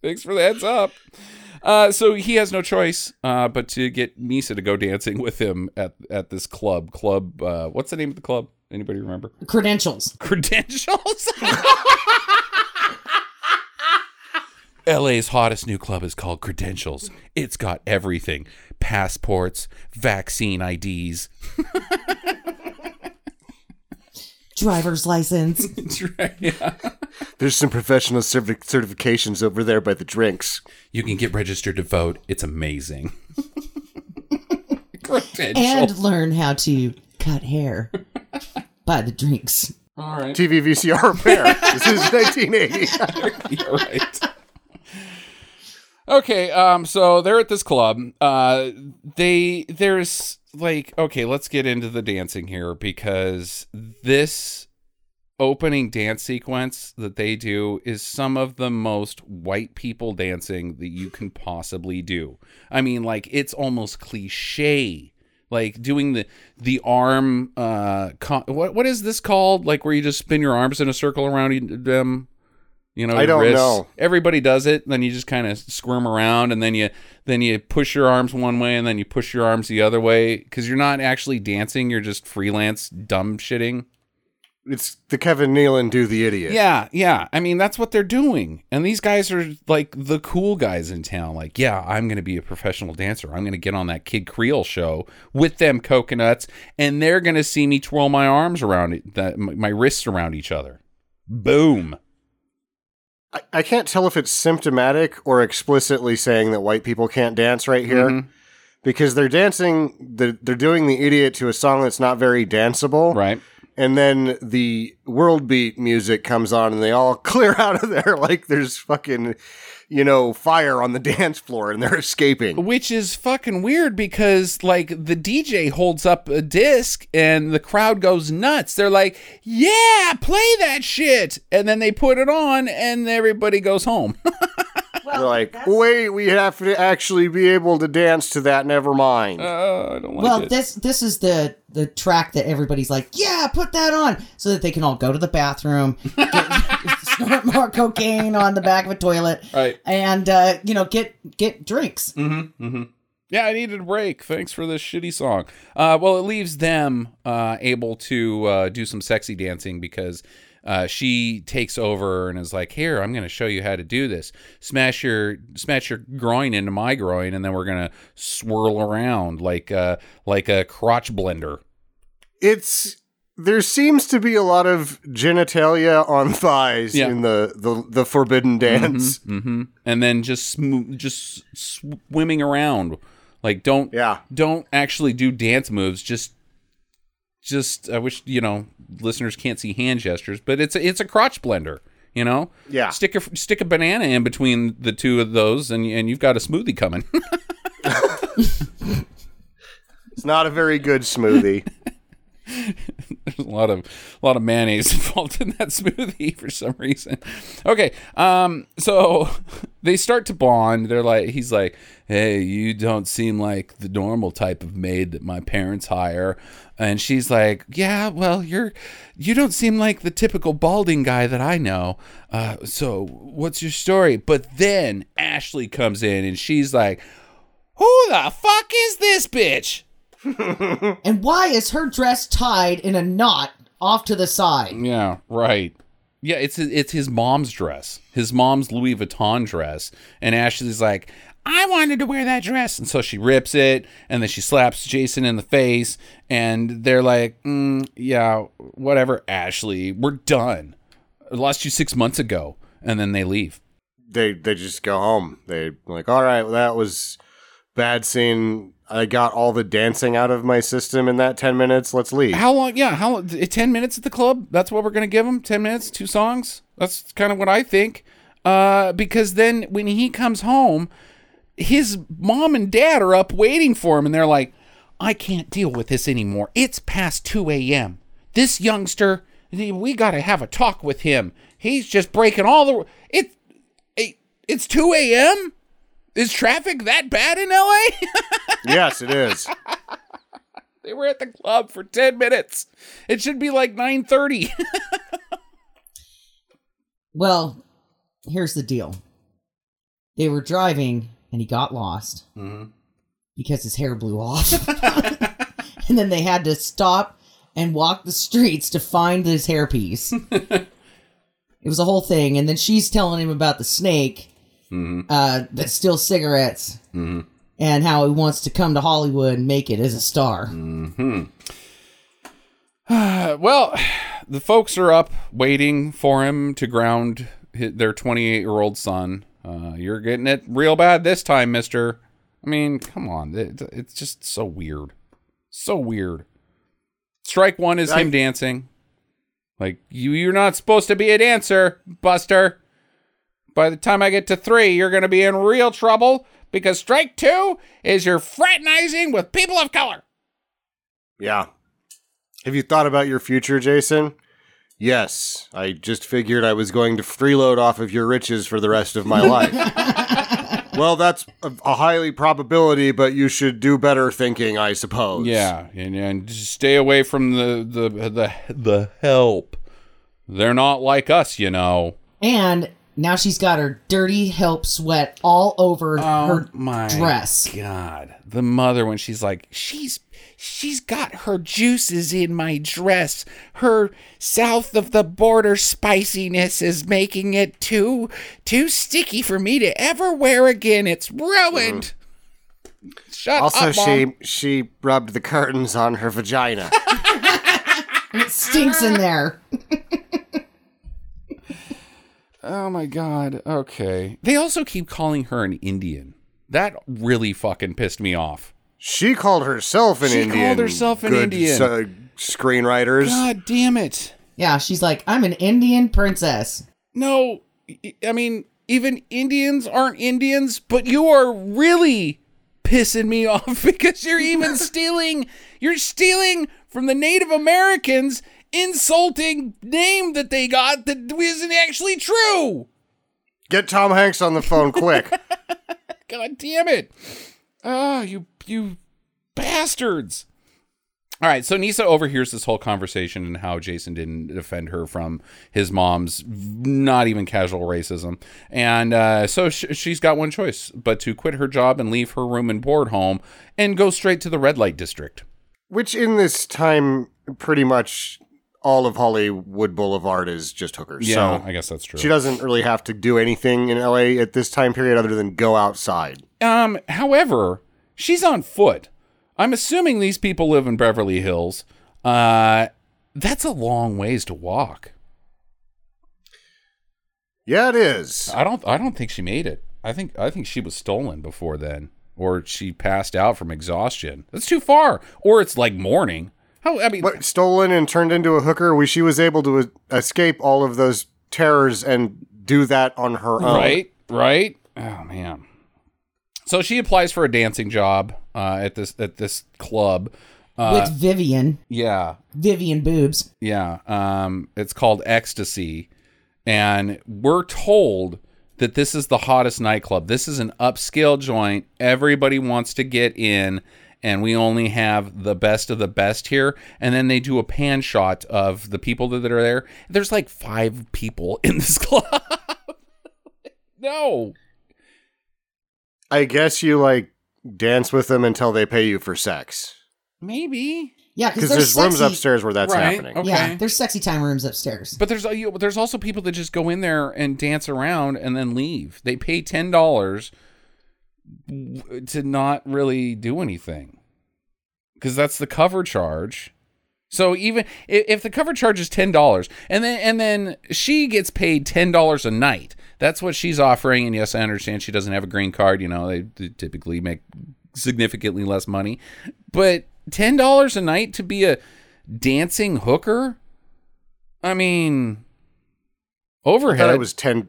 Thanks for the heads up. Uh, so he has no choice uh, but to get Nisa to go dancing with him at, at this club. Club, uh, what's the name of the club? Anybody remember? Credentials. Credentials? LA's hottest new club is called Credentials. It's got everything passports, vaccine IDs. Driver's license. yeah. There's some professional certi- certifications over there by the drinks. You can get registered to vote. It's amazing. Credentials. and learn how to cut hair. by the drinks. All right. TV VCR repair. this is 1980. You're right. Okay, um, so they're at this club. Uh, they there's like okay, let's get into the dancing here because this opening dance sequence that they do is some of the most white people dancing that you can possibly do. I mean, like it's almost cliche. Like doing the the arm uh con- what what is this called? Like where you just spin your arms in a circle around them you know, I don't wrists. know. Everybody does it. Then you just kind of squirm around, and then you then you push your arms one way, and then you push your arms the other way because you're not actually dancing. You're just freelance dumb shitting. It's the Kevin Nealon do the idiot. Yeah, yeah. I mean, that's what they're doing. And these guys are like the cool guys in town. Like, yeah, I'm going to be a professional dancer. I'm going to get on that Kid Creole show with them coconuts, and they're going to see me twirl my arms around it, that my wrists around each other. Boom. I, I can't tell if it's symptomatic or explicitly saying that white people can't dance right here. Mhm. Because they're dancing, they're, they're doing the idiot to a song that's not very danceable. Right. And then the world beat music comes on and they all clear out of there like there's fucking, you know, fire on the dance floor and they're escaping. Which is fucking weird because like the DJ holds up a disc and the crowd goes nuts. They're like, "Yeah, play that shit." And then they put it on and everybody goes home. They're like, wait, we have to actually be able to dance to that. Never mind. Uh, I don't like well, it. this this is the the track that everybody's like, yeah, put that on, so that they can all go to the bathroom, get, snort more cocaine on the back of a toilet, Right. and uh, you know, get get drinks. Yeah, I needed a break. Thanks for this shitty song. Uh, well, it leaves them uh, able to uh, do some sexy dancing because uh, she takes over and is like, "Here, I'm going to show you how to do this. Smash your smash your groin into my groin, and then we're going to swirl around like a like a crotch blender." it's there seems to be a lot of genitalia on thighs Yeah. in the, the the forbidden dance. hmm And then just sm- just swimming around, like don't Yeah. don't actually do dance moves. Just just I wish you know listeners can't see hand gestures, but it's a, it's a crotch blender. You know, Yeah. Stick a stick a banana in between the two of those, and and you've got a smoothie coming. It's not a very good smoothie. There's a lot of a lot of mayonnaise involved in that smoothie for some reason. Okay, um, so they start to bond. They're like, he's like, "Hey, you don't seem like the normal type of maid that my parents hire," and she's like, "Yeah, well, you're you don't seem like the typical balding guy that I know. Uh, so what's your story?" But then Ashley comes in and she's like, "Who the fuck is this bitch?" And why is her dress tied in a knot off to the side? Yeah, right. Yeah, it's it's his mom's dress, his mom's Louis Vuitton dress, and Ashley's like, "I wanted to wear that dress," and so she rips it, and then she slaps Jason in the face, and they're like, mm, "Yeah, whatever, Ashley, we're done. I lost you six months ago," and then they leave. they they just go home. They like, all right, well, that was bad scene. I got all the dancing out of my system in that ten minutes. Let's leave. How long? Yeah, how long? eh, Ten minutes at the club? That's what we're gonna give him. Ten minutes, two songs. That's kind of what I think. Uh, because then when he comes home, his mom and dad are up waiting for him, and they're like, "I can't deal with this anymore. It's past two a.m. This youngster, we gotta have a talk with him. He's just breaking all the. It, it it's two a.m. Is traffic that bad in L.A.? yes, it is. They were at the club for 10 minutes. It should be like 9:30. Well, here's the deal. They were driving and he got lost mm-hmm. because his hair blew off. and then they had to stop and walk the streets to find his hairpiece. it was a whole thing. And then she's telling him about the snake uh, that steals cigarettes and how he wants to come to Hollywood and make it as a star. Uh, well, the folks are up waiting for him to ground their 28-year-old son. Uh, you're getting it real bad this time, mister. I mean, come on. It's just so weird. So weird. Strike 1 is him dancing. Like, you you're not supposed to be a dancer, Buster. By the time I get to 3, you're going to be in real trouble because strike 2 is you're fraternizing with people of color. Yeah. Have you thought about your future, Jason? Yes. I just figured I was going to freeload off of your riches for the rest of my life. well, that's a, a highly probability, but you should do better thinking, I suppose. Yeah, and, and stay away from the the the the help. They're not like us, you know. And now she's got her dirty help sweat all over oh her my dress. God, the mother when she's like, she's she's got her juices in my dress. Her south of the border spiciness is making it too too sticky for me to ever wear again. It's ruined. Shut Also, up, Mom. she she rubbed the curtains on her vagina. It stinks in there. Oh my god. Okay. They also keep calling her an Indian. That really fucking pissed me off. she called herself an She Indian. called herself an Good, Indian. uh, screenwriters. God damn it. Yeah, she's like, I'm an Indian princess. No, I- I mean, even Indians aren't Indians, but you are really pissing me off because you're even stealing you're stealing from the Native Americans insulting name that they got that isn't actually true. Get Tom Hanks on the phone quick. God damn it. Oh, you you bastards. All right, so Nisa overhears this whole conversation and how Jason didn't defend her from his mom's not even casual racism. And uh, so sh- she's got one choice but to quit her job and leave her room and board home and go straight to the red light district. Which in this time, pretty much all of Hollywood Boulevard is just hookers. Yeah, so I guess that's true. she doesn't really have to do anything in LA at this time period other than go outside. Um, however, she's on foot. I'm assuming these people live in Beverly Hills. Uh, that's a long ways to walk. Yeah, it is. I don't. I don't think she made it. I think. I think she was stolen before then, or she passed out from exhaustion. That's too far. Or it's like morning. How? I mean, What, stolen and turned into a hooker? We, she was able to escape all of those terrors and do that on her own. right, right. Oh man. So she applies for a dancing job uh, at this at this club. Uh, with Vivian, yeah, Vivian boobs. Yeah. Um, it's called Ecstasy. And we're told that this is the hottest nightclub. This is an upscale joint. Everybody wants to get in, and we only have the best of the best here. And then they do a pan shot of the people that are there. There's like five people in this club. no. I guess you like dance with them until they pay you for sex. Maybe. Yeah, Because because there's rooms upstairs where that's Right, happening. okay. Yeah, there's sexy time rooms upstairs. But there's uh, you, there's also people that just go in there and dance around and then leave. They pay ten dollars to not really do anything because that's the cover charge. So even if, the cover charge is ten dollars, and then and then she gets paid ten dollars a night, that's what she's offering. And yes, I understand she doesn't have a green card. You know, they, they typically make significantly less money, but ten dollars a night to be a dancing hooker. I mean, I overhead. it was 10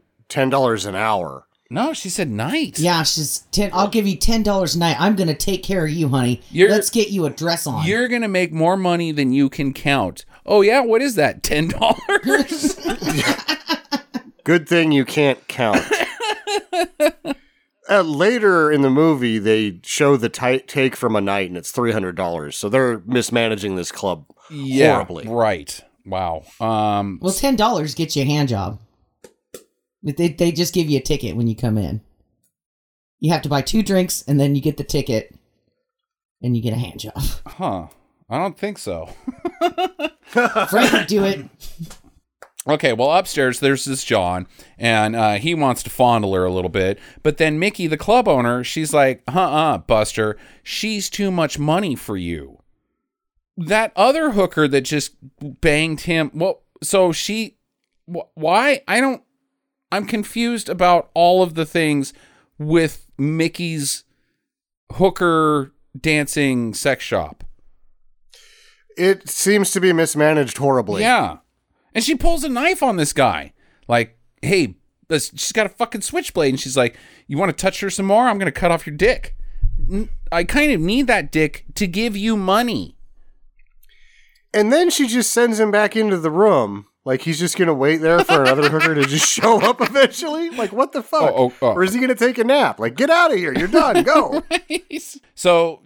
dollars an hour. No, she said night. Yeah, she's ten. I'll give you ten dollars a night. I'm gonna take care of you, honey. You're- Let's get you a dress on. You're gonna make more money than you can count. Oh yeah, what is that? Ten dollars? Good thing you can't count. uh, later in the movie, they show the tight take from a night, and it's three hundred dollars. So they're mismanaging this club yeah, horribly. right. Wow. Um. well, ten dollars gets you a hand job. They they just give you a ticket when you come in. You have to buy two drinks, and then you get the ticket, and you get a hand job. Huh. I don't think so. Frank would do it. Okay, well, upstairs there's this John, and uh, he wants to fondle her a little bit. But then Mickey, the club owner, she's like, uh uh, Buster, she's too much money for you. That other hooker that just banged him, well, so she, wh- why? I don't, I'm confused about all of the things with Mickey's hooker dancing sex shop. It seems to be mismanaged horribly. Yeah. And she pulls a knife on this guy. Like, hey, this, she's got a fucking switchblade. And she's like, you want to touch her some more? I'm going to cut off your dick. I kind of need that dick to give you money. And then she just sends him back into the room. Like he's just gonna wait there for another hooker to just show up eventually. Like what the fuck? Oh, oh, oh. Or is he gonna take a nap? Like get out of here. You're done. Go. so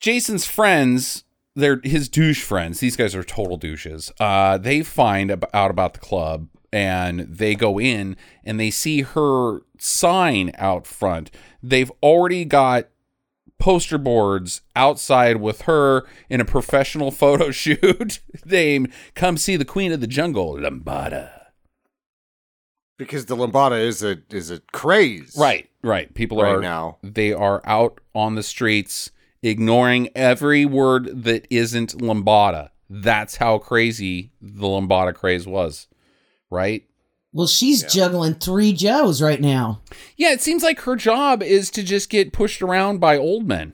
Jason's friends, they're his douche friends. These guys are total douches. Uh, they find ab- out about the club and they go in and they see her sign out front. They've already got poster boards outside with her in a professional photo shoot named "Come See the Queen of the Jungle," Lambada. because the lambada is a is a craze. Right, right. People Right are now. They are out on the streets ignoring every word that isn't lambada. That's how crazy the lambada craze was, right? Well, she's juggling three Joes right now. Yeah, it seems like her job is to just get pushed around by old men.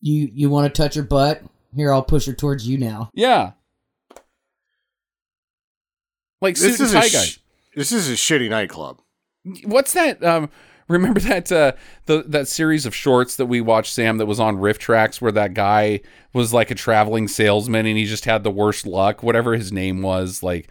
You you want to touch her butt? Here, I'll push her towards you now. Yeah. Like This suit is and a guy. sh- this is a shitty nightclub. What's that? Um, remember that uh, the that series of shorts that we watched, Sam, that was on RiffTrax, where that guy was like a traveling salesman and he just had the worst luck, whatever his name was. Like,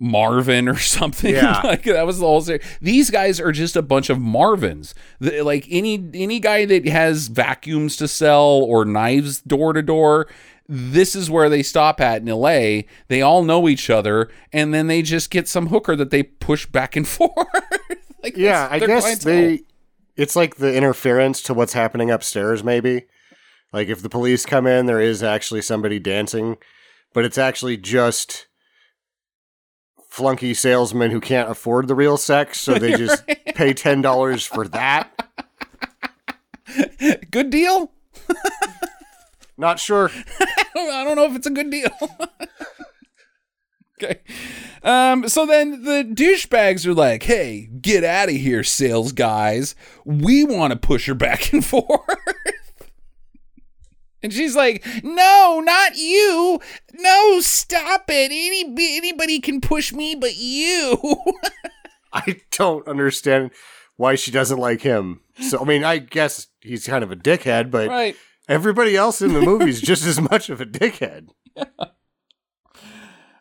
Marvin or something. Yeah. like that was the whole series. These guys are just a bunch of Marvins. The- like any any guy that has vacuums to sell or knives door to door, this is where they stop at in LA. They all know each other, and then they just get some hooker that they push back and forth. like Yeah, I guess clientele. they. It's like the interference to what's happening upstairs. Maybe, like if the police come in, there is actually somebody dancing, but it's actually just flunky salesmen who can't afford the real sex, so they just pay ten dollars for that. good deal. Not sure. I don't know if it's a good deal. okay. Um, so then the douchebags are like, hey, get out of here, sales guys. We want to push her back and forth. And she's like, no, not you. No, stop it. Any, anybody can push me but you. I don't understand why she doesn't like him. So I mean, I guess he's kind of a dickhead, but right. everybody else in the movie is just as much of a dickhead.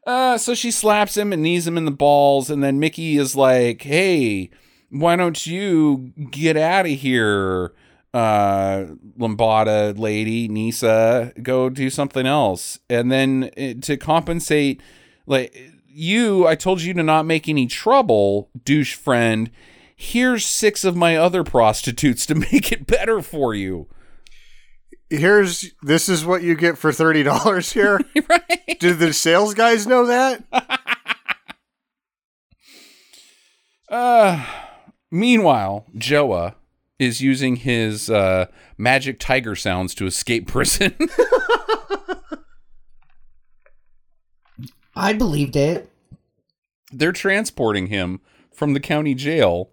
Uh, so she slaps him and knees him in the balls, and then Mickey is like, "Hey, why don't you get out of here, uh, Lambada lady, Nisa? Go do something else." And then uh, to compensate, like you, I told you to not make any trouble, douche friend. Here's six of my other prostitutes to make it better for you. Here's this is what you get for thirty dollars here. right? Do the sales guys know that? Uh, meanwhile, Joa is using his uh, magic tiger sounds to escape prison. I believed it. They're transporting him from the county jail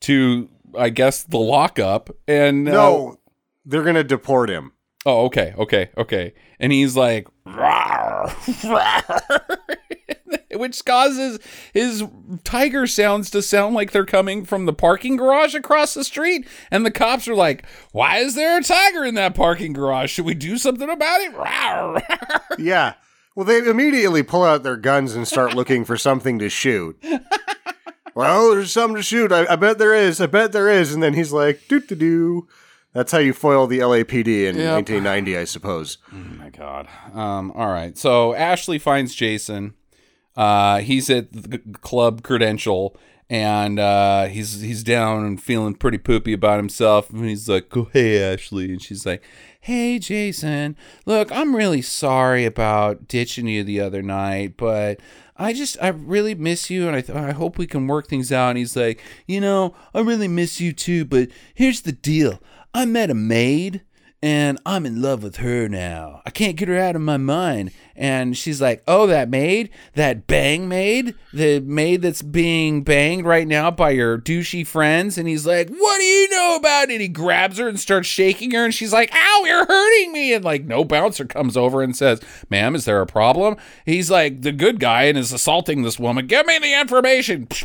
to, I guess, the lockup. And uh, No, they're gonna deport him. oh, okay, okay, okay. And he's like, "Rawr, rawr," which causes his tiger sounds to sound like they're coming from the parking garage across the street. And the cops are like, "Why is there a tiger in that parking garage? Should we do something about it?" Rawr, rawr." Yeah. Well, they immediately pull out their guns and start looking for something to shoot. well, there's something to shoot. I, I bet there is. I bet there is. And then he's like, doo doo doo. That's how you foil the LAPD in Yep. 1990, I suppose. Oh my god. Um. All right. So Ashley finds Jason. Uh, he's at the club credential, and uh, he's he's down and feeling pretty poopy about himself. And he's like, "Oh, hey, Ashley," and she's like, "Hey, Jason. Look, I'm really sorry about ditching you the other night, but." I just, I really miss you, and I, th- I hope we can work things out. And he's like, you know, I really miss you too, but here's the deal. I met a maid, and I'm in love with her now. I can't get her out of my mind. And she's like, Oh, that maid? That bang maid? The maid that's being banged right now by your douchey friends? And he's like, What do you know about it? And He grabs her and starts shaking her, and she's like, Ow, you're hurting me. And like, no bouncer comes over and says, Ma'am, is there a problem? He's like, The good guy and is assaulting this woman. Give me the information.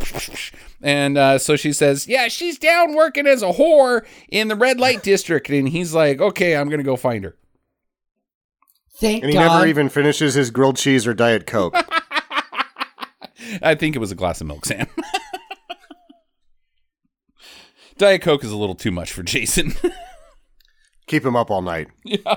And uh, so she says, Yeah, she's down working as a whore in the red light district. And he's like, Okay, I'm to go find her. Thank And he God. never even finishes his grilled cheese or Diet Coke. I think it was a glass of milk, Sam. Diet Coke is a little too much for Jason. Keep him up all night. Yeah.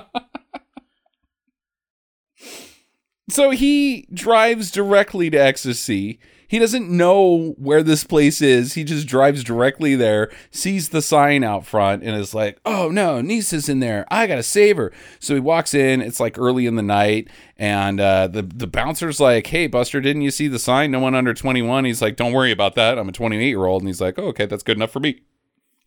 so he drives directly to Ecstasy. He doesn't know where this place is. He just drives directly there, sees the sign out front, and is like, oh no, Nisa's in there. I gotta save her. So he walks in. It's like early in the night, and uh, the, the bouncer's like, hey, Buster, didn't you see the sign? No one under 21. He's like, don't worry about that. I'm a 28 year old. And he's like, oh, okay, that's good enough for me.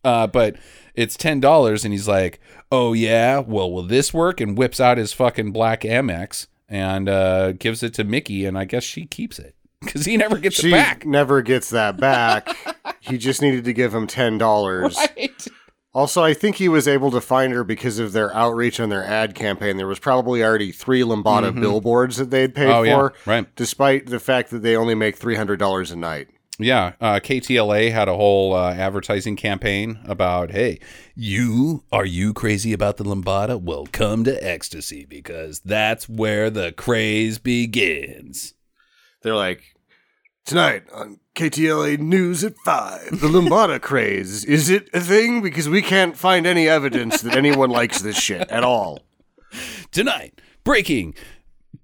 Uh, but it's ten dollars, and he's like, "Oh yeah, well, will this work?" And whips out his fucking black Amex and uh, gives it to Mickey, and I guess she keeps it because he never gets She it back. never gets that back. he just needed to give him $10. Right? Also, I think he was able to find her because of their outreach and their ad campaign. There was probably already three Lambada billboards that they'd paid Mm-hmm. Oh, yeah, for, right. despite the fact that they only make $300 a night. Yeah, uh, KTLA had a whole uh, advertising campaign about, "Hey, you are you crazy about the lambada? Well, come to Ecstasy because that's where the craze begins." They're like, Tonight on KTLA News at 5, the Lambada craze. Is it a thing? Because we can't find any evidence that anyone likes this shit at all. Tonight, breaking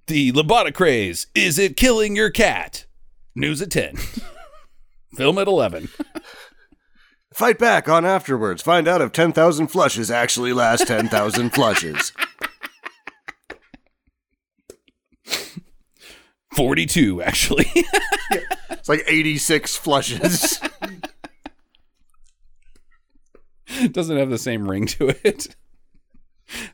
the Lambada craze. Is it killing your cat? News at 10. Film at 11. Fight back on afterwards. Find out if 10,000 flushes actually last 10,000 flushes. 42, actually. It's like 86 flushes. Doesn't have the same ring to it.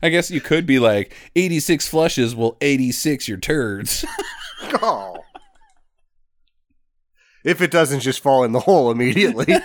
I guess you could be like 86 flushes will 86 your turds. oh. If it doesn't just fall in the hole immediately.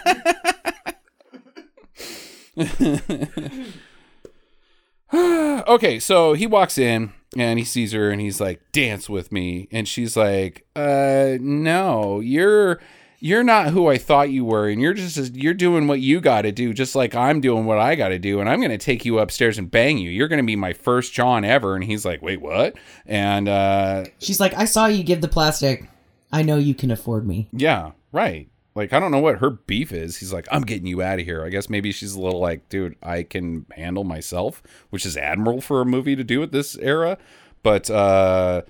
okay, so he walks in and he sees her and he's like, "Dance with me." And she's like, "Uh, no. You're you're not who I thought you were and you're just you're doing what you got to do just like I'm doing what I got to do and I'm going to take you upstairs and bang you. You're going to be my first John ever." And he's like, "Wait, what?" And uh She's like, I saw you give the plastic. I know you can afford me. yeah, right. Like I don't know what her beef is. He's like, "I'm getting you out of here." I guess maybe she's a little like, "Dude, I can handle myself," which is admirable for a movie to do at this era. But uh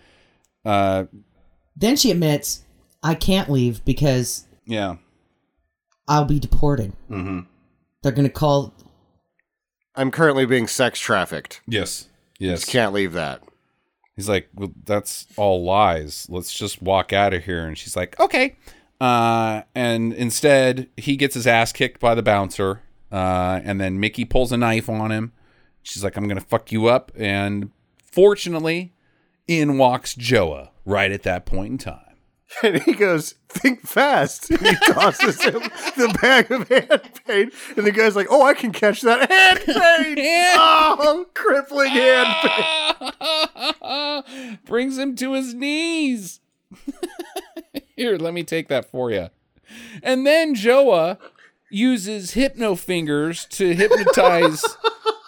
uh Then she admits, I can't leave because yeah. I'll be deported. Mm-hmm. They're going to call. I'm currently being sex trafficked. Yes. Yes. Can't leave that. He's like, well, that's all lies. Let's just walk out of here. And she's like, okay. Uh, and instead, he gets his ass kicked by the bouncer. Uh, and then Mickey pulls a knife on him. She's like, I'm going to fuck you up. And fortunately, in walks Joa right at that point in time. And he goes, think fast. And he tosses him the bag of hand paint. And the guy's like, oh, I can catch that hand paint. oh, crippling hand paint. Brings him to his knees. Here, let me take that for you. And then Joa uses hypno fingers to hypnotize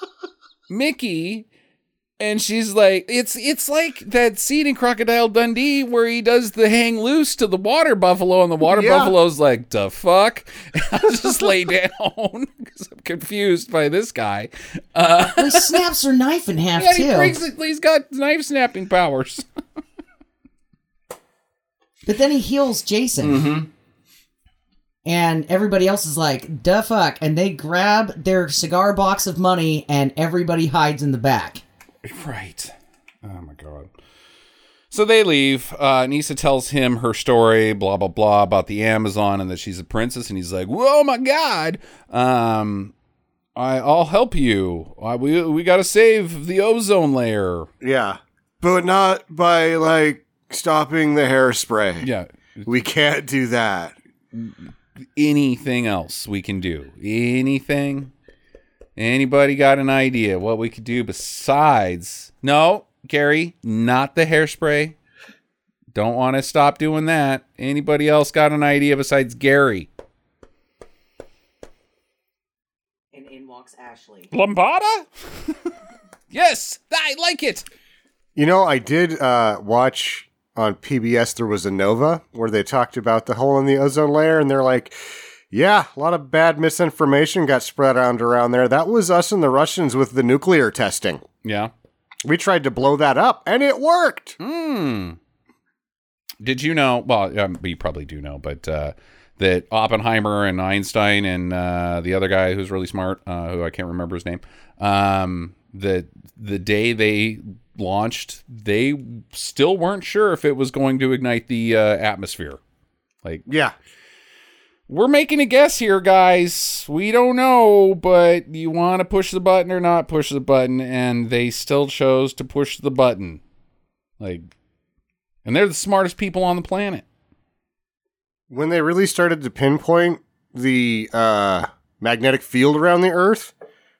Mickey. And she's like, it's it's like that scene in Crocodile Dundee where he does the hang loose to the water buffalo, and the water Yeah. buffalo's like, the fuck? I'll just lay down because I'm confused by this guy. Uh, He snaps her knife in half, yeah, he too. brings it, he's got knife snapping powers. But then he heals Jason. Mm-hmm. And everybody else is like, duh fuck. And they grab their cigar box of money and everybody hides in the back. Right. Oh my god. So they leave. Uh, Nisa tells him her story, blah blah blah, about the Amazon and that she's a princess, and he's like, "Whoa, my god! Um, I, I'll help you. I, we we got to save the ozone layer." Yeah. But not by, like, stopping the hairspray. Yeah. We can't do that. Anything else we can do? Anything? Anybody got an idea what we could do besides? No, Gary, not the hairspray. Don't want to stop doing that. Anybody else got an idea besides Gary? And in walks Ashley. Lambada? yes, I like it. You know, I did uh, watch on PBS, there was a Nova where they talked about the hole in the ozone layer, and they're like, yeah, a lot of bad misinformation got spread around around there. That was us and the Russians with the nuclear testing. Yeah. We tried to blow that up, and it worked. Hmm. Did you know? Well, um, you probably do know, but uh, that Oppenheimer and Einstein and uh, the other guy who's really smart, uh, who I can't remember his name, um, that the day they launched, they still weren't sure if it was going to ignite the uh, atmosphere. Like, Yeah. we're making a guess here, guys. We don't know, but you want to push the button or not push the button, and they still chose to push the button. Like, and they're the smartest people on the planet. When they really started to pinpoint the uh, magnetic field around the Earth,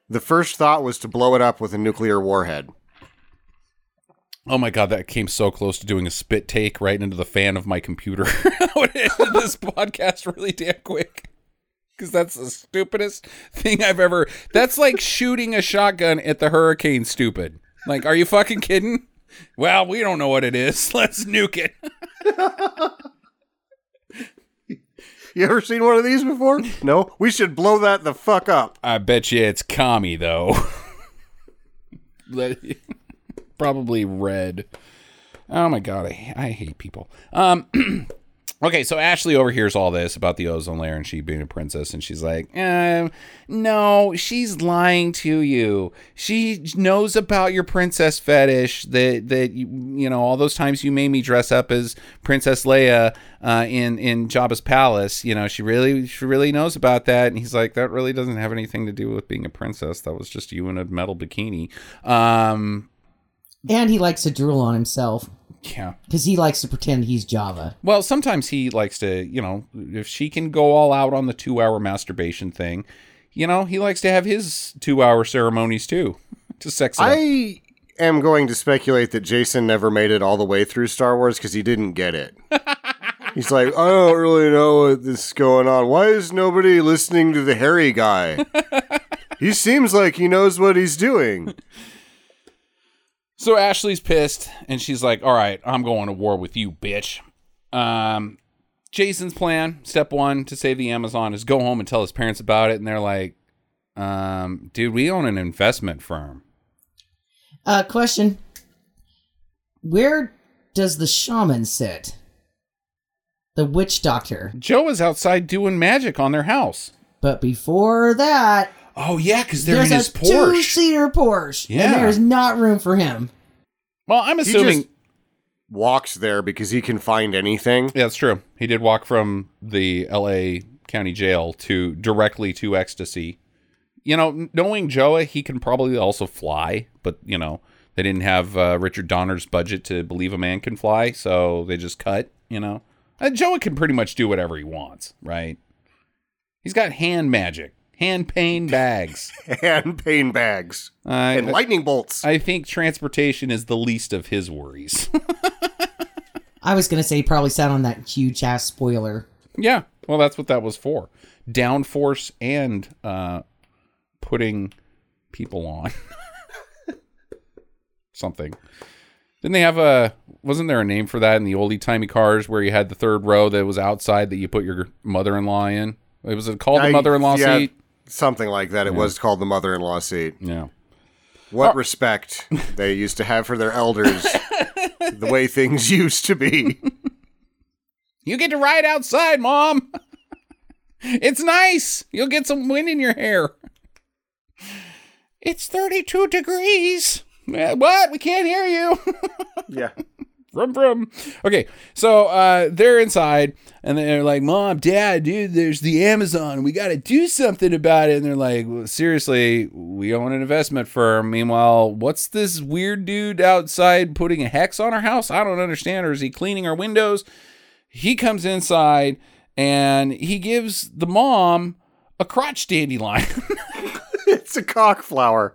the first thought was to blow it up with a nuclear warhead. Oh my god, that came so close to doing a spit take right into the fan of my computer. I would have this podcast really damn quick. Because that's the stupidest thing I've ever. That's like shooting a shotgun at the hurricane, stupid. Like, are you fucking kidding? Well, we don't know what it is. Let's nuke it. You ever seen one of these before? No? We should blow that the fuck up. I bet you it's Kami though. Probably red. Oh my god, I, I hate people. Um Okay, so Ashley overhears all this about the ozone layer and she being a princess, and she's like, um, "No, she's lying to you. She knows about your princess fetish. That that you, you know all those times you made me dress up as Princess Leia uh, in in Jabba's palace. You know, she really she really knows about that." And he's like, "That really doesn't have anything to do with being a princess. That was just you in a metal bikini." Um, And he likes to drool on himself yeah. because he likes to pretend he's Jabba. Well, sometimes he likes to, you know, if she can go all out on the two hour masturbation thing, you know, he likes to have his two hour ceremonies too to sex it up. I am going to speculate that Jason never made it all the way through Star Wars because he didn't get it. He's like, I don't really know what this is going on. Why is nobody listening to the hairy guy? he seems like he knows what he's doing. So Ashley's pissed and she's like, all right, I'm going to war with you, bitch. Um, Jason's plan, step one to save the Amazon, is go home and tell his parents about it. And they're like, um, dude, we own an investment firm. Uh, question: Where does the shaman sit? The witch doctor. Joe is outside doing magic on their house. But before that, Oh, yeah, because they're there's in his a Porsche. two-seater Porsche, Yeah. and there's not room for him. Well, I'm He assuming. just walks there because he can find anything. Yeah, that's true. He did walk from the L.A. County Jail to directly to ecstasy. You know, knowing Joa, he can probably also fly, but you know they didn't have uh, Richard Donner's budget to believe a man can fly, so they just cut. You know, uh, Joa can pretty much do whatever he wants, right? He's got hand magic, hand pain bags. hand pain bags. I, And lightning bolts. I think transportation is the least of his worries. I was gonna say he probably sat on that huge ass spoiler. Yeah, well, that's what that was for. Downforce and uh, putting people on something. Didn't they have a? Wasn't there a name for that in the oldie timey cars where you had the third row that was outside that you put your mother-in-law in? It was it called the mother-in-law yeah, seat? Something like that. It was called the mother-in-law seat. Yeah. What respect they used to have for their elders. the way things used to be. You get to ride outside, mom. it's nice. You'll get some wind in your hair. It's 32 degrees. Eh, What? We can't hear you. Yeah. Vroom vroom. Okay, so uh, they're inside and they're like, "Mom, Dad, dude, there's the Amazon. We got to do something about it." And they're like, well, "Seriously, we own an investment firm. Meanwhile, what's this weird dude outside putting a hex on our house? I don't understand. Or is he cleaning our windows?" He comes inside and he gives the mom a crotch dandelion. It's a cock flower.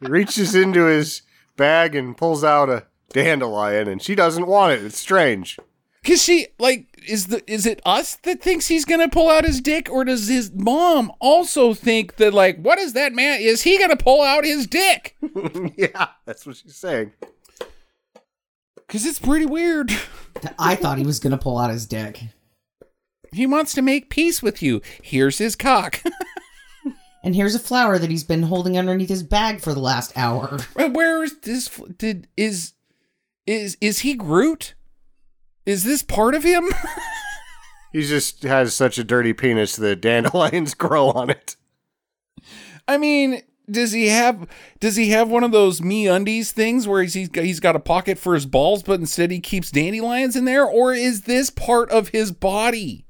He reaches into his bag and pulls out a dandelion, and she doesn't want it. It's strange. Cause she like is the is it us that thinks he's gonna pull out his dick, or does his mom also think that like what is that man? Is he gonna pull out his dick? yeah, that's what she's saying. Cause it's pretty weird. I thought he was gonna pull out his dick. He wants to make peace with you. Here's his cock. And here's a flower that he's been holding underneath his bag for the last hour. Where is this? Did is is is he Groot? Is this part of him? He just has such a dirty penis that dandelions grow on it. I mean, does he have does he have one of those me undies things where he's he's got, he's got a pocket for his balls, but instead he keeps dandelions in there, or is this part of his body?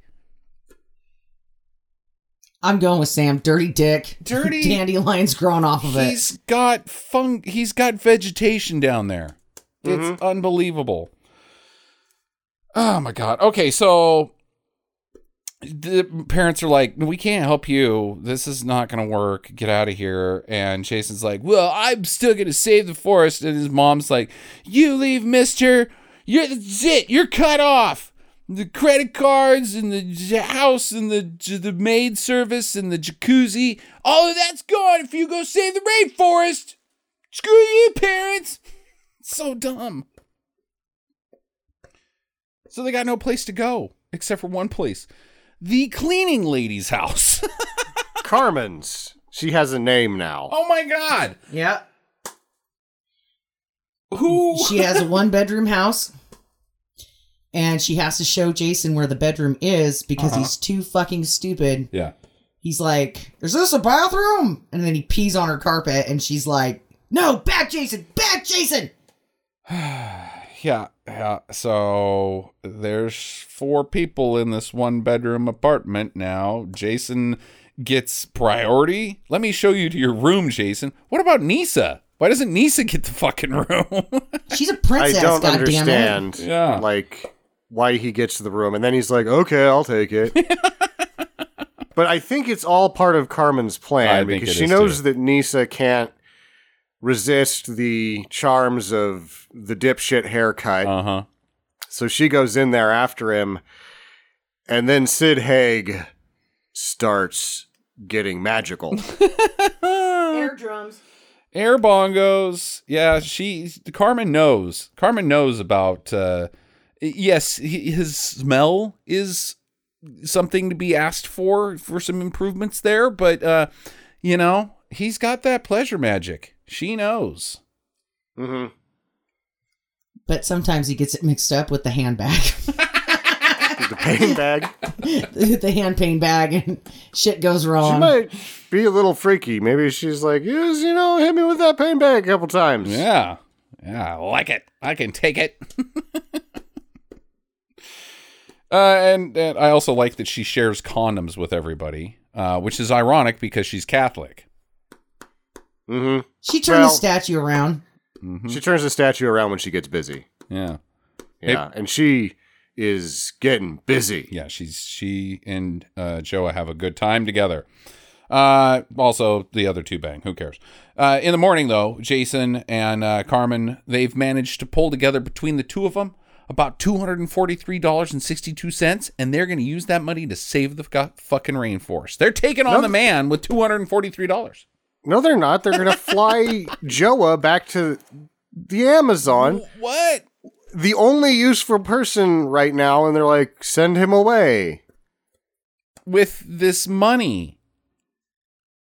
I'm going with Sam. Dirty dick. Dirty- Dandelions growing off of it. He's got fung. He's got vegetation down there. It's mm-hmm. unbelievable. Oh my god. Okay, so the parents are like, "We can't help you. This is not going to work. Get out of here." And Jason's like, "Well, I'm still going to save the forest." And his mom's like, "You leave, Mister. You're that's it. You're cut off." The credit cards and the house and the the maid service and the jacuzzi, all of that's gone if you go save the rainforest. Screw you, parents. So dumb. So they got no place to go except for one place the cleaning lady's house. Carmen's. She has a name now. oh my god. Yeah. Who? She has a one bedroom house. And she has to show Jason where the bedroom is because Uh-huh. he's too fucking stupid. yeah. He's like, Is this a bathroom? And then he pees on her carpet and she's like, No, back Jason, back Jason. Yeah, yeah. So there's four people in this one bedroom apartment now. Jason gets priority. Let me show you to your room, Jason. What about Nisa? Why doesn't Nisa get the fucking room? She's a princess, I don't goddammit. understand. Yeah. Like why he gets the room, and then he's like, "Okay, I'll take it." but I think it's all part of Carmen's plan think because she knows too. that Nisa can't resist the charms of the dipshit haircut. uh huh. So she goes in there after him, and then Sid Haig starts getting magical. Air drums. Air bongos. Yeah, she. Carmen knows. Carmen knows about. uh Yes, he, his smell is something to be asked for for some improvements there, but uh you know he's got that pleasure magic. She knows. hmm But sometimes he gets it mixed up with the handbag. The pain bag. the hand pain bag and shit goes wrong. She might be a little freaky. Maybe she's like, yes, you know, hit me with that pain bag a couple times. Yeah, yeah, I like it. I can take it. uh, and and I also like that she shares condoms with everybody, uh, which is ironic because she's Catholic. Hmm She turned Well- the statue around. hmm She turns the statue around when she gets busy. Yeah. Yeah, and she is getting busy. yeah she's she and uh joa have a good time together uh also the other two bang who cares uh in the morning though jason and uh carmen they've managed to pull together between the two of them about $243.62 and they're going to use that money to save the fu- fucking rainforest they're taking on No. the man with $243 No, they're not. They're gonna fly Joa back to the Amazon. what The only useful person right now, and they're like, send him away. with this money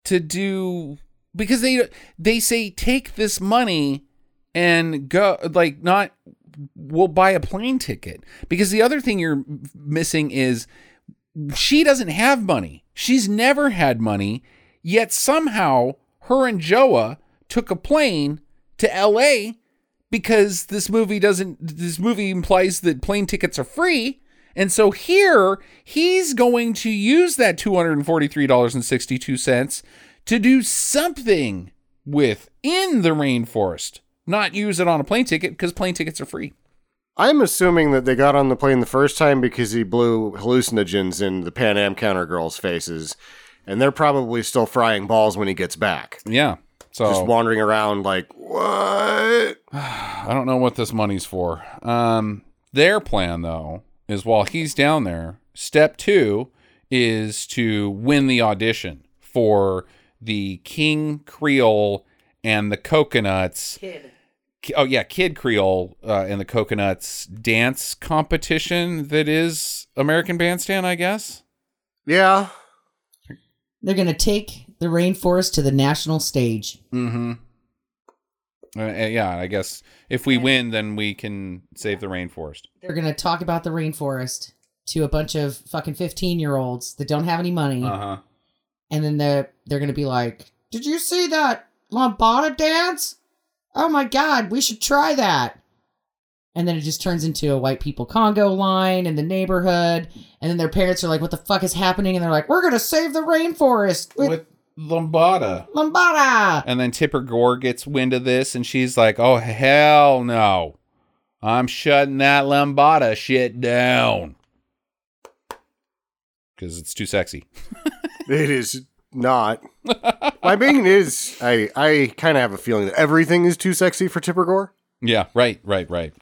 to do because they they say take this money and go like not we'll buy a plane ticket because the other thing you're missing is she doesn't have money she's never had money yet somehow her and Joa took a plane to LA because this movie doesn't this movie implies that plane tickets are free. And so here he's going to use that $243.62 to do something with in the rainforest not use it on a plane ticket because plane tickets are free. I'm assuming that they got on the plane the first time because he blew hallucinogens in the Pan Am counter girls' faces, and they're probably still frying balls when he gets back. yeah so Just wandering around like, what? I don't know what this money's for. Um, their plan, though, is while he's down there, step two is to win the audition for the King Creole and the Coconuts. Kid. Oh yeah, Kid Creole uh, and the Coconuts dance competition that is American Bandstand, I guess. Yeah. They're gonna take the rainforest to the national stage. Mm-hmm. Uh, uh, yeah, I guess if we win, then we can save the rainforest. They're gonna talk about the rainforest to a bunch of fucking fifteen year olds that don't have any money, Uh huh. and then they're they're gonna be like, "Did you see that lambada dance? Oh my god, we should try that." And then it just turns into a white people Congo line in the neighborhood, and then their parents are like, "What the fuck is happening?" And they're like, "We're gonna save the rainforest with, With Lombada. lambada." And then Tipper Gore gets wind of this and she's like, oh, hell no. I'm shutting that Lambada shit down. Because it's too sexy. It is not. My mean, is, I I kind of have a feeling that everything is too sexy for Tipper Gore. Yeah, right, right, right.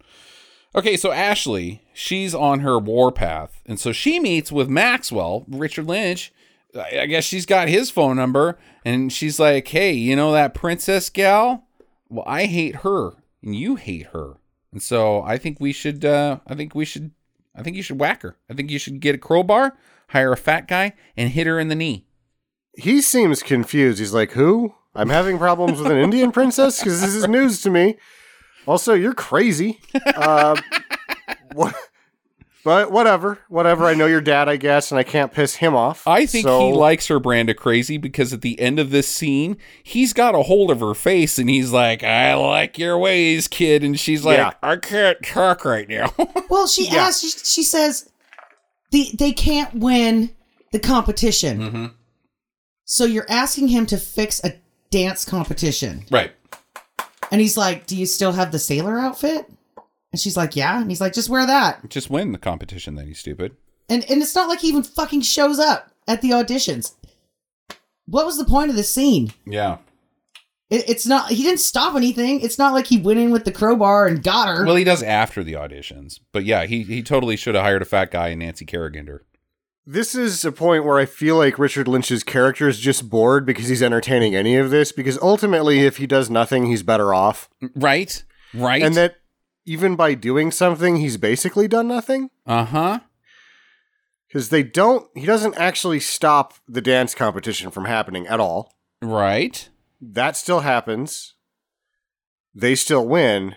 Okay, so Ashley, she's on her warpath. And so she meets with Maxwell, Richard Lynch. I guess she's got his phone number. And she's like, hey, you know that princess gal? Well, I hate her. And you hate her. And so I think we should, uh, I think we should, I think you should whack her. I think you should get a crowbar. hire a fat guy and hit her in the knee. He seems confused. He's like, "Who? I'm having problems with an Indian princess because this is news to me." Also, you're crazy. Uh, what? But whatever, whatever. I know your dad, I guess, and I can't piss him off. I think so- he likes her brand of crazy because at the end of this scene, he's got a hold of her face and he's like, I like your ways, kid. And she's like, Yeah. I can't talk right now. Well, she Yeah. asks. She, she says, "the they can't win the competition." Mhm. So you're asking him to fix a dance competition, right. And he's like, "Do you still have the sailor outfit?" And she's like, "Yeah." And he's like, "Just wear that." Just win the competition then, you stupid. And and it's not like he even fucking shows up at the auditions. What was the point of this scene? Yeah. It, it's not. He didn't stop anything. It's not like he went in with the crowbar and got her. Well, he does after the auditions. But yeah, he, he totally should have hired a fat guy and Nancy Kerrigan her. This is a point where I feel like Richard Lynch's character is just bored because he's entertaining any of this. Because ultimately, if he does nothing, he's better off. Right? Right? And that even by doing something, he's basically done nothing. uh huh. Because they don't, he doesn't actually stop the dance competition from happening at all. Right. That still happens. They still win.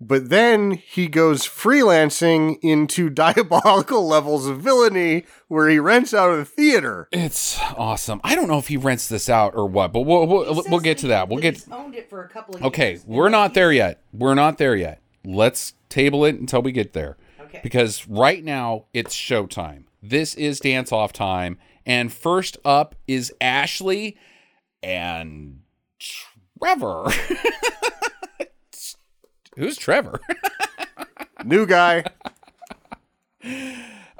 But then he goes freelancing into diabolical levels of villainy where he rents out a theater. It's awesome. I don't know if he rents this out or what, but we'll we'll, we'll get to that. We'll get owned it for a couple of Okay, we're not there yet. We're not there yet. Let's table it until we get there. Okay. Because right now it's showtime. This is dance off time. And first up is Ashley and Trevor. Who's Trevor? New guy.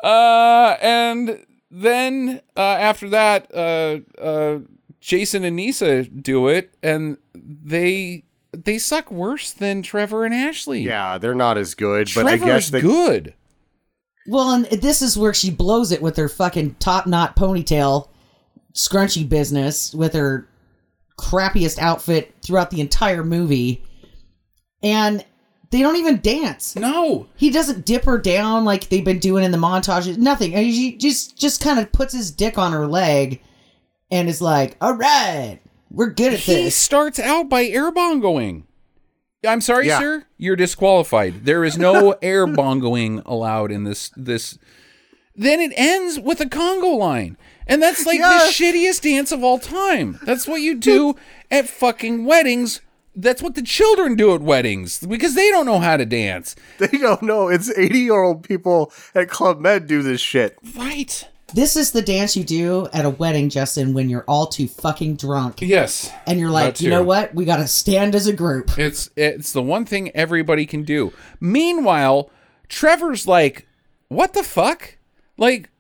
Uh, and then uh, after that, uh, uh, Jason and Nisa do it, and they they suck worse than Trevor and Ashley. Yeah, they're not as good, but I guess they. good. Well, and this is where she blows it with her fucking top knot ponytail, scrunchy business, with her crappiest outfit throughout the entire movie. And they don't even dance. No, He doesn't dip her down like they've been doing in the montages. Nothing. And he just just kind of puts his dick on her leg and is like, "All right, we're good at he this." starts out by air bongoing. I'm sorry, Yeah. sir. You're disqualified. There is no air bongoing allowed in this this. Then it ends with a Congo line. And that's like Yes. the shittiest dance of all time. That's what you do at fucking weddings. That's what the children do at weddings because they don't know how to dance. They don't know. It's 80 year old people at Club Med do this shit. Right. This is the dance you do at a wedding, Justin, when you're all too fucking drunk Yes. and you're like, "You know what? We got to stand as a group." It's it's the one thing everybody can do. Meanwhile, Trevor's like, "What the fuck?" Like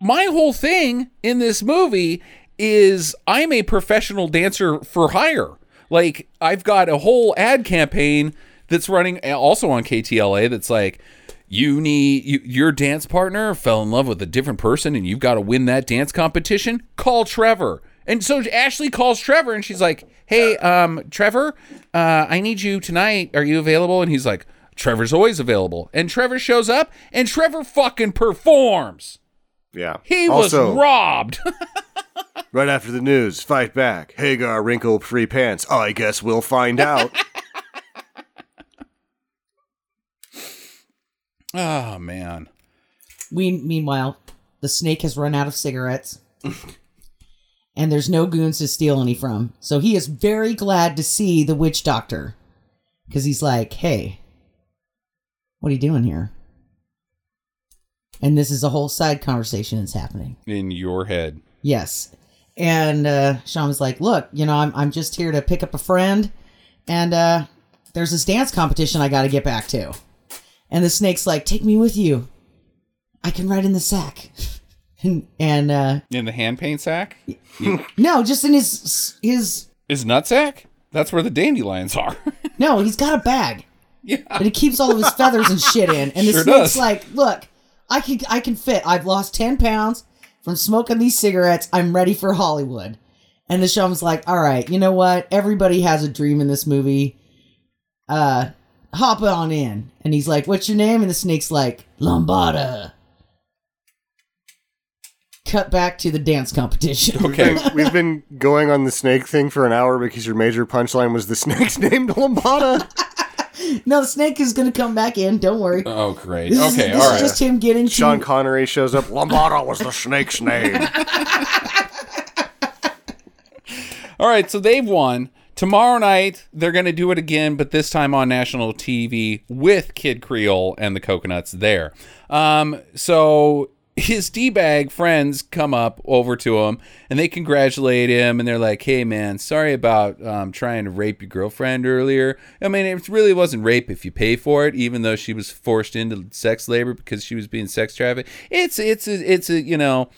my whole thing in this movie is I'm a professional dancer for hire. Like I've got a whole ad campaign that's running also on KTLA that's like you need you, your dance partner fell in love with a different person and you've got to win that dance competition? Call trevor. And so ashley calls trevor and she's like hey um trevor uh i need you tonight. Are you available? And he's like trevor's always available. And trevor shows up and trevor fucking performs. Yeah. he also, was robbed right after the news, fight back. Haggar wrinkle free pants. Oh, I guess we'll find out. oh man We, meanwhile, the snake has run out of cigarettes. and there's no goons to steal any from. So he is very glad to see the witch doctor. Because he's like, hey, what are you doing here? And this is a whole side conversation that's happening. in your head Yes. And uh, Sean was like, look, you know, I'm, I'm just here to pick up a friend. And uh, there's this dance competition I got to get back to. And the snake's like, take me with you. I can ride in the sack. and and uh, in the hand paint sack no, just in his his is nutsack that's where the dandelions are no, he's got a bag. yeah and he keeps all of his feathers and shit in. And the Sure snake's does. like, "Look, I can I can fit. I've lost ten pounds from smoking these cigarettes. I'm ready for Hollywood." And the shaman's like, "All right, you know what? Everybody has a dream in this movie. Uh, hop on in." And he's like, "What's your name?" And the snake's like, "Lombada." cut back to the dance competition. Okay. We've been going on the snake thing for an hour because your major punchline was the snake's named Lambada. no, the snake is going to come back in. Don't worry. Oh, great. This is- Okay, this all is right. just him getting to Sean Connery shows up. Lombardo was the snake's name. All right, so they've won. Tomorrow night, they're going to do it again, but this time on national TV with Kid Creole and the Coconuts there. Um, so his D bag friends come up over to him and they congratulate him and they're like, hey, man, sorry about um, trying to rape your girlfriend earlier. I mean, it really wasn't rape if you pay for it, even though she was forced into sex labor because she was being sex trafficked. It's, it's, a, it's a, you know,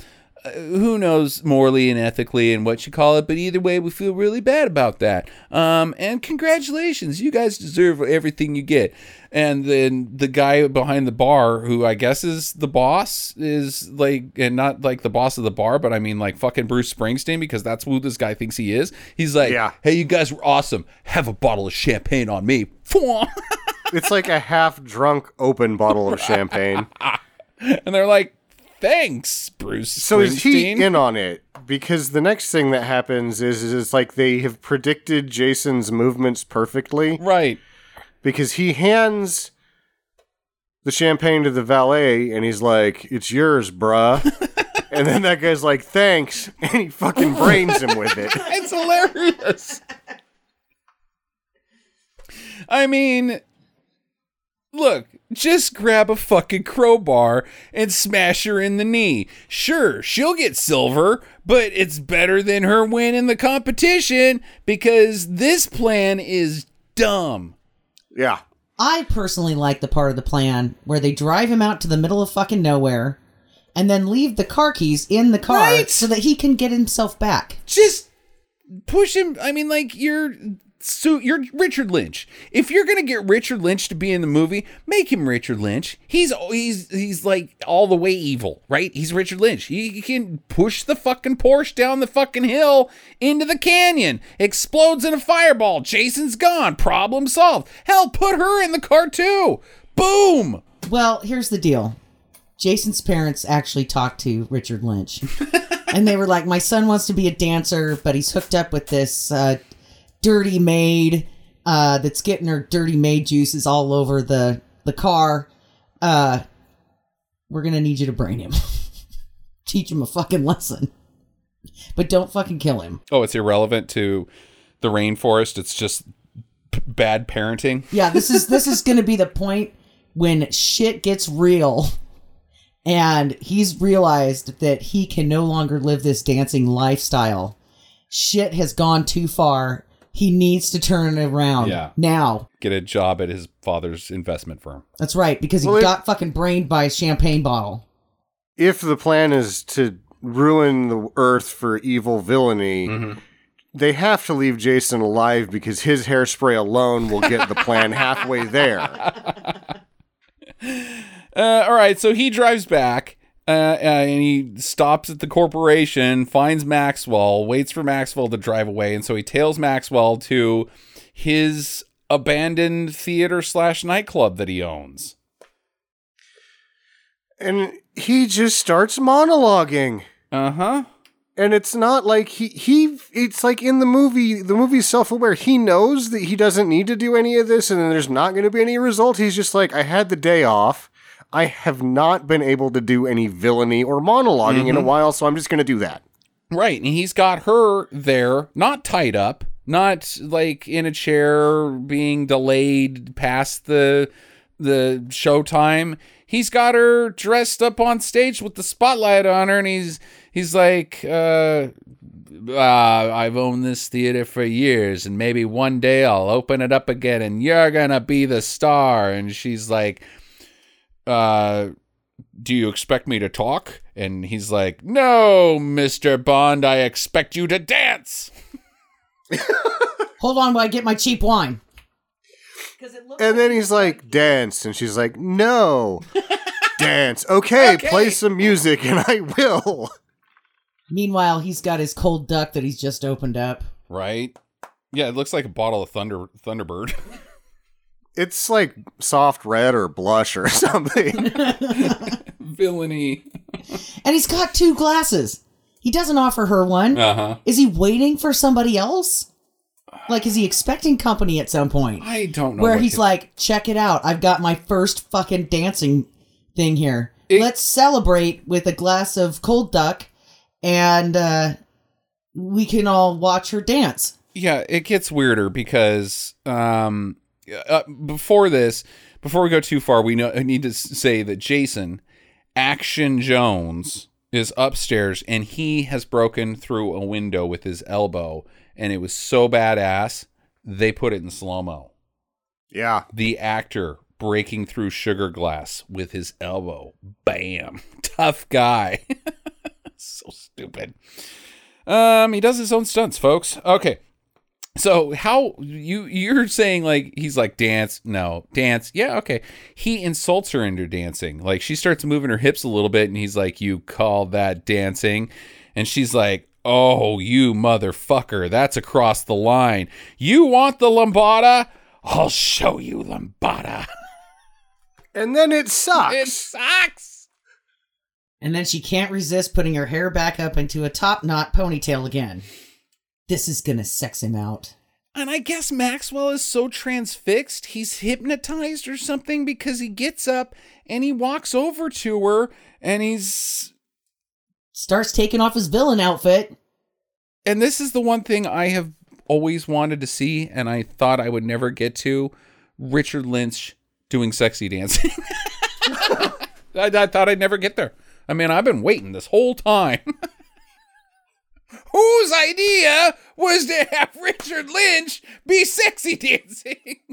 who knows morally and ethically and what you call it, but either way, we feel really bad about that. Um, and congratulations, you guys deserve everything you get. And then the guy behind the bar, who I guess is the boss, is like, and not like the boss of the bar, but I mean like fucking Bruce Springsteen because that's who this guy thinks he is. He's like, Yeah. hey, you guys were awesome. Have a bottle of champagne on me. It's like a half drunk open bottle of champagne. and they're like, thanks, Bruce. So is he in on it? Because the next thing that happens is, is it's like they have predicted Jason's movements perfectly. Right. Because he hands the champagne to the valet and he's like, It's yours, bruh. and then that guy's like, Thanks. And he fucking brains him with it. It's hilarious. I mean, look, just grab a fucking crowbar and smash her in the knee. Sure, she'll get silver, but it's better than her win in the competition because this plan is dumb. Yeah. I personally like the part of the plan where they drive him out to the middle of fucking nowhere and then leave the car keys in the car Right. so that he can get himself back. Just push him. I mean, like you're so you're Richard Lynch. If you're gonna get Richard Lynch to be in the movie, make him Richard Lynch. He's he's he's like all the way evil, right? He's Richard Lynch. He, can push the fucking Porsche down the fucking hill into the canyon, explodes in a fireball. Jason's gone. Problem solved. Hell, put her in the car too. Boom. Well, here's the deal. Jason's parents actually talked to Richard Lynch. and they were like, My son wants to be a dancer, but he's hooked up with this uh, dirty maid uh, that's getting her dirty maid juices all over the, the car. Uh, we're going to need you to brain him. Teach him a fucking lesson. But don't fucking kill him. Oh, it's irrelevant to the rainforest. It's just p- bad parenting. Yeah, this is this is going to be the point when shit gets real and he's realized that he can no longer live this dancing lifestyle. Shit has gone too far. He needs to turn it around Yeah. now. Get a job at his father's investment firm. That's right, because he Well, it- got fucking brained by a champagne bottle. If the plan is to ruin the earth for evil villainy, they have to leave Jason alive because his hairspray alone will get the plan halfway there. Uh, all right, so he drives back uh, uh, and he stops at the corporation, finds Maxwell, waits for Maxwell to drive away, and so he tails Maxwell to his abandoned theater slash nightclub that he owns. And he just starts monologuing. Uh huh. And it's not like he he it's like in the movie the movie's self-aware. He knows that he doesn't need to do any of this and there's not going to be any result. He's just like I had the day off. I have not been able to do any villainy or monologuing in a while, so I'm just going to do that. Right, and he's got her there, not tied up, not like in a chair being delayed past the the showtime. He's got her dressed up on stage with the spotlight on her, and he's he's like, uh, uh, "I've owned this theater for years, and maybe one day I'll open it up again, and you're gonna be the star." And she's like, "Uh." do you expect me to talk? And he's like, no, Mr. Bond, I expect you to dance. Hold on while I get my cheap wine. It And then he's like, "Dance." And she's like, "No." Dance. Okay, Okay. play some music and I will. Meanwhile, he's got his cold duck that he's just opened up. Right? Yeah, it looks like a bottle of Thunder Thunderbird. It's like soft red or blush or something. Villainy. and he's got two glasses. He doesn't offer her one. Uh huh. Is he waiting for somebody else? Like, is he expecting company at some point? I don't know. Where he's to- like, check it out. I've got my first fucking dancing thing here. It- Let's celebrate with a glass of cold duck and uh, we can all watch her dance. yeah, it gets weirder because um, uh, before this, before we go too far, we know I need to say that Jason Action Jones is upstairs and he has broken through a window with his elbow, and it was so badass they put it in slow mo. Yeah. The actor breaking through sugar glass with his elbow, bam, tough guy. so stupid. Um, he does his own stunts, folks. Okay. So how you you're saying like he's like dance no dance. Yeah okay. He insults her into dancing. Like she starts moving her hips a little bit and he's like you call that dancing? And she's like oh you motherfucker that's across the line. You want the lambada I'll show you lambada And then it sucks. it sucks. And then she can't resist putting her hair back up into a top knot ponytail again. This is gonna sex him out. And I guess Maxwell is so transfixed, he's hypnotized or something because he gets up and he walks over to her and he's. Starts taking off his villain outfit. And this is the one thing I have always wanted to see and I thought I would never get to Richard Lynch doing sexy dancing. I, I thought I'd never get there. I mean, I've been waiting this whole time. Whose idea was to have Richard Lynch be sexy dancing?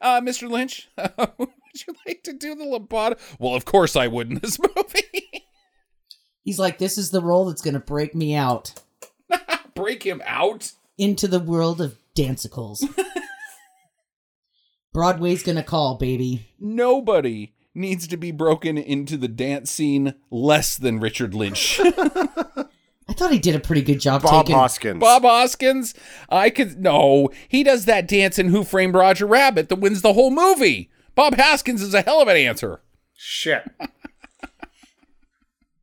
Uh, Mr. Lynch, would you like to do the lambada? Well, of course I would in this movie. He's like, this is the role that's gonna break me out Break him out. into the world of dancicles. Broadway's gonna call, baby. Nobody needs to be broken into the dance scene less than Richard Lynch. I thought he did a pretty good job Bob taking. Hoskins. Bob Hoskins, I could no. He does that dance in Who Framed Roger Rabbit that wins the whole movie. Bob Hoskins is a hell of an answer. Shit.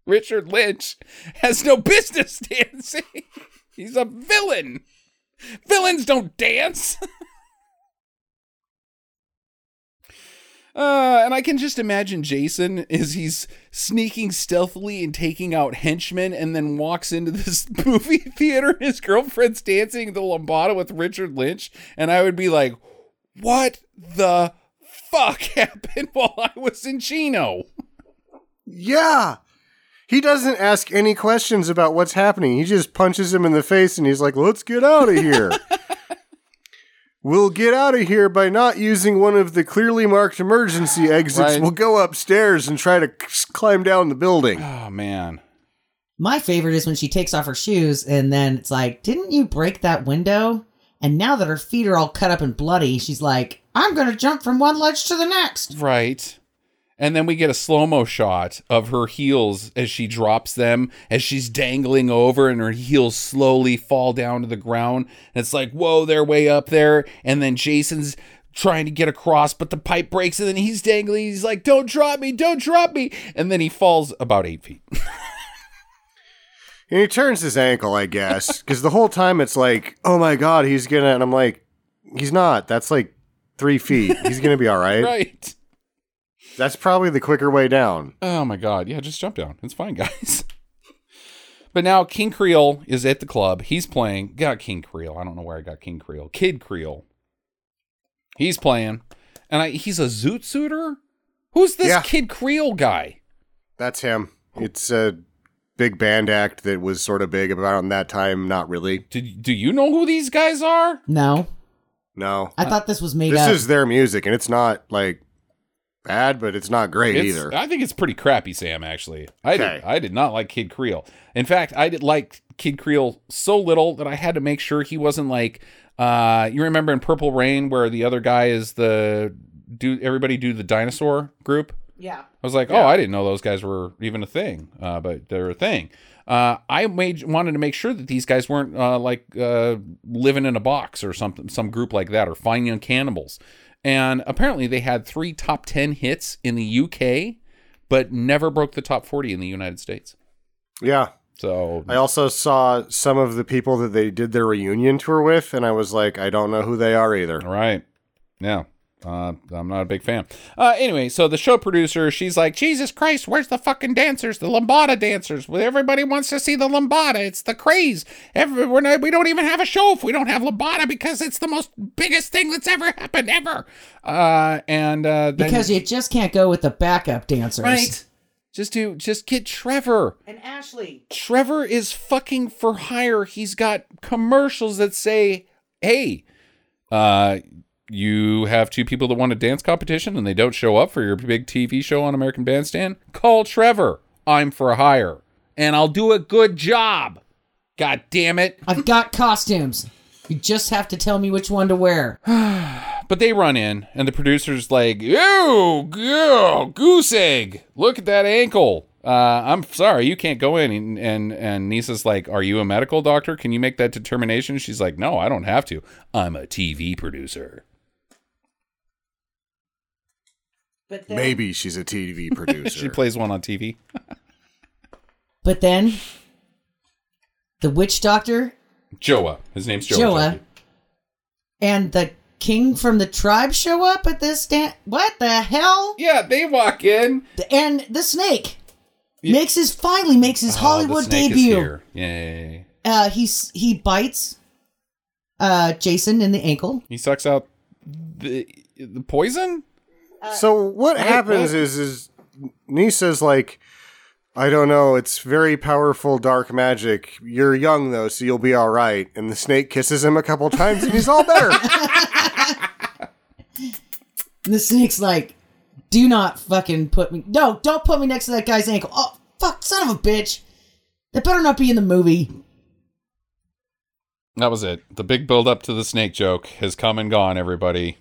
Richard Lynch has no business dancing. He's a villain. Villains don't dance. Uh, and I can just imagine Jason as he's sneaking stealthily and taking out henchmen and then walks into this movie theater and his girlfriend's dancing the lambada with Richard Lynch. And I would be like, what the fuck happened while I was in Chino? Yeah. He doesn't ask any questions about what's happening. He just punches him in the face and he's like, let's get out of here. we'll get out of here by not using one of the clearly marked emergency exits. Right. We'll go upstairs and try to climb down the building. Oh, man. My favorite is when she takes off her shoes and then it's like, didn't you break that window? And now that her feet are all cut up and bloody, she's like, I'm gonna jump from one ledge to the next. Right. And then we get a slow mo shot of her heels as she drops them, as she's dangling over, and her heels slowly fall down to the ground. And it's like, whoa, they're way up there. And then Jason's trying to get across, but the pipe breaks, and then he's dangling. He's like, don't drop me, don't drop me. And then he falls about eight feet. And he turns his ankle, I guess, because the whole time it's like, oh my God, he's gonna. And I'm like, he's not. That's like three feet. He's gonna be all right. right. That's probably the quicker way down. Oh my god. Yeah, just jump down. It's fine, guys. But now King Creole is at the club. He's playing. Got King Creole. I don't know where I got King Creole. Kid Creole. He's playing. And I, he's a zoot suiter? Who's this Yeah. Kid Creole guy? That's him. It's a big band act that was sort of big about that time. Not really. Do, do you know who these guys are? No, No. I thought this was made This up. is their music, and it's not like bad, but it's not great It's- either. I think it's pretty crappy, Sam. Actually, I did. I did not like Kid Creole. In fact, I did like Kid Creole so little that I had to make sure he wasn't like. Uh, you remember in Purple Rain where the other guy is the do everybody do the dinosaur group? yeah. I was like, oh, I didn't know those guys were even a thing, uh, but they're a thing. Uh, I made wanted to make sure that these guys weren't uh, like uh, living in a box or something, some group like that, or fine young cannibals. And apparently, they had three top ten hits in the UK but never broke the top 40 in the United States. Yeah. So I also saw some of the people that they did their reunion tour with, and I was like, I don't know who they are either. All right. Yeah. Uh, I'm not a big fan. Uh, anyway, so the show producer, she's like, Jesus Christ, where's the fucking dancers, the lambada dancers? Everybody wants to see the lambada. It's the craze. Every, we're not, we don't even have a show if we don't have lambada because it's the most biggest thing that's ever happened ever. Uh, and uh, then, Because you just can't go with the backup dancers. right, just do, just get Trevor. And Ashley. Trevor is fucking for hire. He's got commercials that say, "Hey, uh, you have two people that want a dance competition and they don't show up for your big TV show on American Bandstand. Call Trevor. I'm for hire, and I'll do a good job. God damn it!" I've got costumes. You just have to tell me which one to wear. But they run in, and the producer's like, "Ew, ew, goose egg! Look at that ankle." Uh, I'm sorry, you can't go in. And, and and Nisa's like, "Are you a medical doctor? Can you make that determination?" She's like, "No, I don't have to. I'm a TV producer." But Maybe she's a TV producer. She plays one on TV. But then the witch doctor Joa. His name's Joa. Joa. And the king from the tribe show up at this dance. What the hell? Yeah, they walk in. And the snake makes his finally makes his Oh, the Hollywood snake is debut. here. Yay! Uh, he's he bites uh Jason in the ankle. He sucks out the the poison. Uh, so what happens what? is is Nisa's like, I don't know, it's very powerful dark magic. You're young though, so you'll be all right. And the snake kisses him a couple times, and he's all better. And the snake's like, "Do not fucking put me. No, don't put me next to that guy's ankle. Oh fuck, son of a bitch. That better not be in the movie." That was it. The big build up to the snake joke has come and gone. Everybody.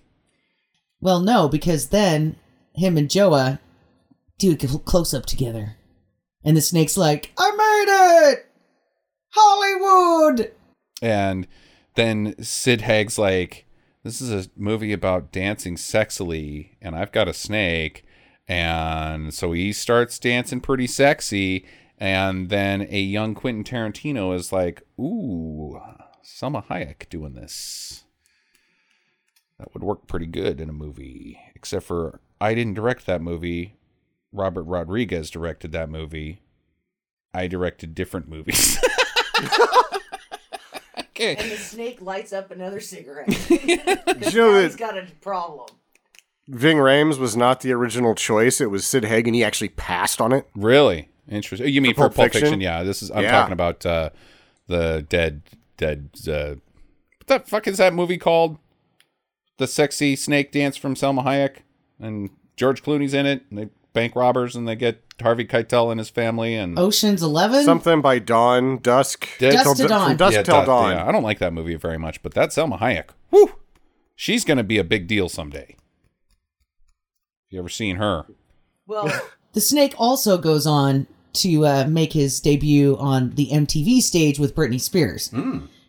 Well, no, because then him and Joa do a close up together, and the snake's like, "I made it, Hollywood." And then Sid Haig's like, this is a movie about dancing sexily, and I've got a snake. And so he starts dancing pretty sexy. And then a young Quentin Tarantino is like, ooh, Salma Hayek doing this. That would work pretty good in a movie. Except for I didn't direct that movie. Robert Rodriguez directed that movie. I directed different movies. okay. the snake lights up another cigarette. Did you know that got a problem. Ving Rhames was not the original choice? It was Sid Haig, and he actually passed on it. Really interesting. You mean for, Pulp Pulp Fiction? Fiction? Yeah, this is. I'm Yeah. talking about uh, the dead, dead. Uh, what the fuck is that movie called? The sexy snake dance from Salma Hayek, and George Clooney's in it. And they bank robbers, and they get Harvey Keitel and his family, and Ocean's Eleven. Something by dawn, dusk, Dusk till to dawn. from dusk yeah, till that- dawn. yeah, I don't like that movie very much, but that's Salma Hayek. Whew, she's gonna be a big deal someday. You ever seen her? Well, the snake also goes on to uh, make his debut on the MTV stage with Britney Spears.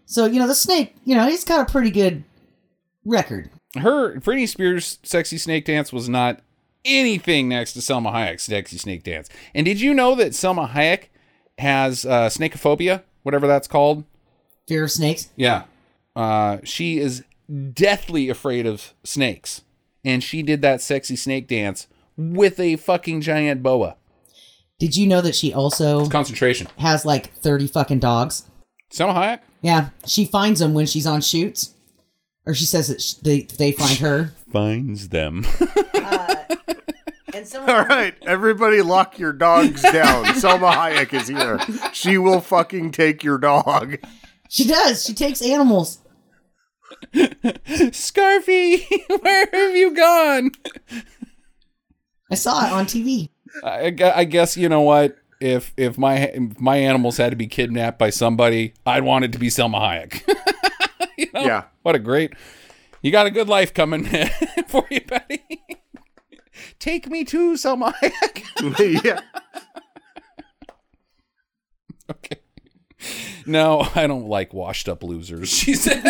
So you know the snake, you know he's got a pretty good record. Her Britney Spears' sexy snake dance was not anything next to Salma Hayek's sexy snake dance. And did you know that Salma Hayek has uh, snakeophobia, whatever that's called? Fear of snakes. Yeah. Uh, she is deathly afraid of snakes, and she did that sexy snake dance with a fucking giant boa. Did you know that she also Concentration. has like thirty fucking dogs? Salma Hayek. Yeah, she finds them when she's on shoots, or she says that sh- they they find her. finds them. Uh, and All right, everybody, lock your dogs down. Salma Hayek is here. She will fucking take your dog. she does. She takes animals. Scarfy, where have you gone? I saw it on TV. I, I guess you know what. If if my if my animals had to be kidnapped by somebody, I'd want it to be Salma Hayek. You know? Yeah. What a great. You got a good life coming for you, Betty. Take me to Salma yeah. okay. No, I don't like washed up losers. She says.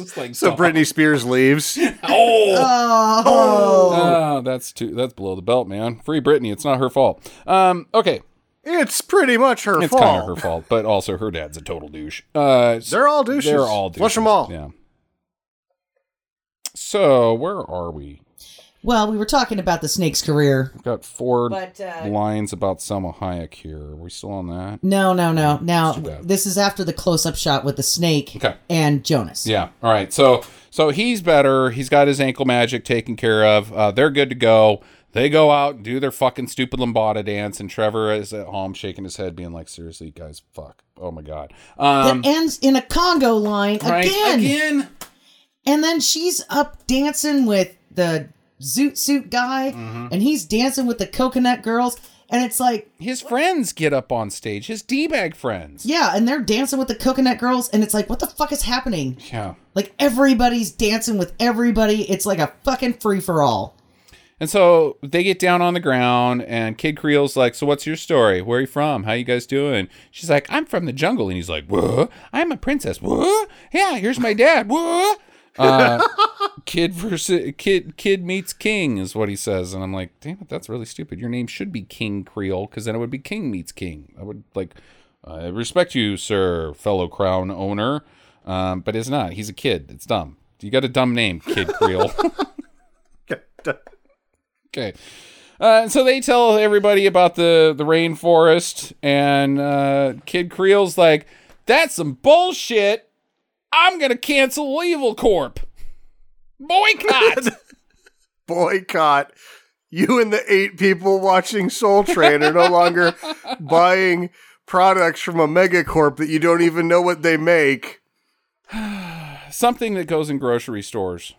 It's like So. Britney Spears leaves. Oh, Oh, Ah, that's too. That's below the belt, man. Free Britney. It's not her fault. Um, okay, It's pretty much her it's fault. It's kind of her fault, but also her dad's a total douche. Uh, They're all douches. They're all douches. Flush them all. Yeah. So where are we? well, we were talking about the snake's career, We've got four but uh, lines about Salma Hayek here. Are we still on that? no, no, no. Now this is after the close-up shot with the snake Okay. and Jonas. Yeah. All right. So so he's better. He's got his ankle magic taken care of. Uh, they're good to go. They go out and do their fucking stupid lambada dance, and Trevor is at home shaking his head, being like, "Seriously, guys, fuck! Oh my god!" Um, That ends in a Congo line right, again. again. And then she's up dancing with the zoot suit guy, Mm-hmm. and he's dancing with the coconut girls. And it's like, His friends get up on stage. His d bag friends. yeah, and they're dancing with the coconut girls, and it's like, what the fuck is happening? Yeah. Like everybody's dancing with everybody. It's like a fucking free for all. And so they get down on the ground, and Kid Creole's like, "So what's your story? Where are you from? How you guys doing?" She's like, "I'm from the jungle," and he's like, "What? I'm a princess. What? Yeah, here's my dad. What?" Uh, kid versus kid. Kid meets king is what he says, and I'm like, "Damn it, that's really stupid. Your name should be King Creole, because then it would be King meets King. I would like, I respect you, sir, fellow crown owner, um, but it's not. He's a kid. It's dumb. You got a dumb name, Kid Creole." Okay. Uh, so they tell everybody about the, the rainforest, and uh, Kid Creole's like, that's some bullshit. I'm going to cancel Evil Corp. Boycott. Boycott. You and the eight people watching Soul Train are no longer buying products from a megacorp that you don't even know what they make. Something that goes in grocery stores.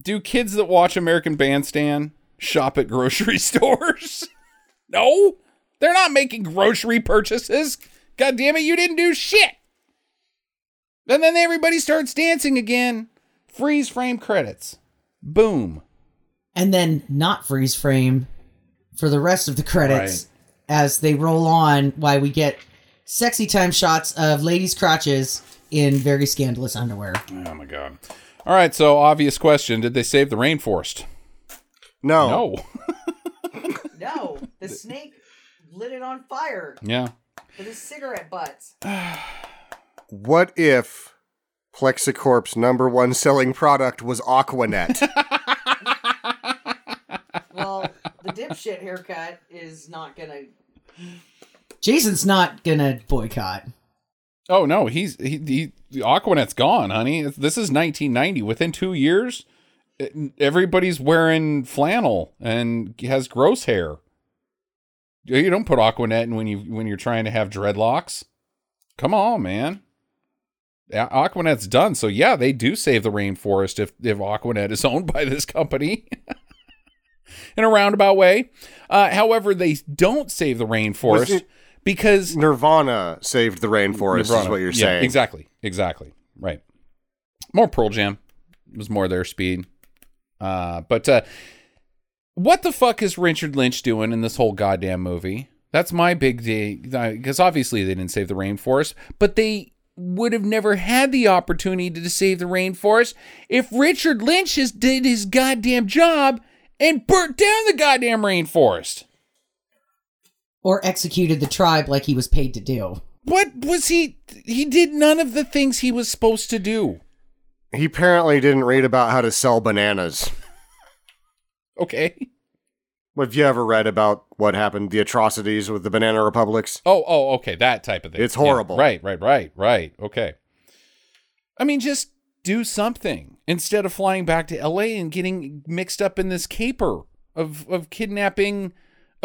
Do kids that watch American Bandstand shop at grocery stores? no. They're not making grocery purchases. God damn it, you didn't do shit. And then everybody starts dancing again. Freeze frame credits. Boom. And then not freeze frame for the rest of the credits as they roll on while we get sexy time shots of ladies' crotches in very scandalous underwear. Oh my god. All right, so obvious question, did they save the rainforest? No. No. No, the snake lit it on fire yeah. with his cigarette butts. What if Plexicorp's number one selling product was Aqua Net? Well, the dipshit haircut is not gonna. Jason's not gonna boycott. Oh no, he's he, he the Aqua Net's gone, honey. This is 1990. Within two years, everybody's wearing flannel and has gross hair. You don't put Aqua Net in when you when you're trying to have dreadlocks. Come on, man. Aqua Net's done, so yeah, they do save the rainforest if if Aqua Net is owned by this company. in a roundabout way. Uh, however, they don't save the rainforest it- because Nirvana saved the rainforest, is what you're Yeah, saying. Exactly. Exactly. Right. More Pearl Jam was more their speed. Uh, but uh, what the fuck is Richard Lynch doing in this whole goddamn movie? That's my big day. Because obviously they didn't save the rainforest, but they would have never had the opportunity to save the rainforest if Richard Lynch just did his goddamn job and burnt down the goddamn rainforest. Or executed the tribe like he was paid to do. What was he? He did none of the things he was supposed to do. He apparently didn't read about how to sell bananas. Okay. Have you ever read about what happened, the atrocities with the Banana Republics? Oh, oh, okay, that type of thing. It's horrible. Yeah, right, right, right, right. Okay. I mean, just do something instead of flying back to L.A. and getting mixed up in this caper of of kidnapping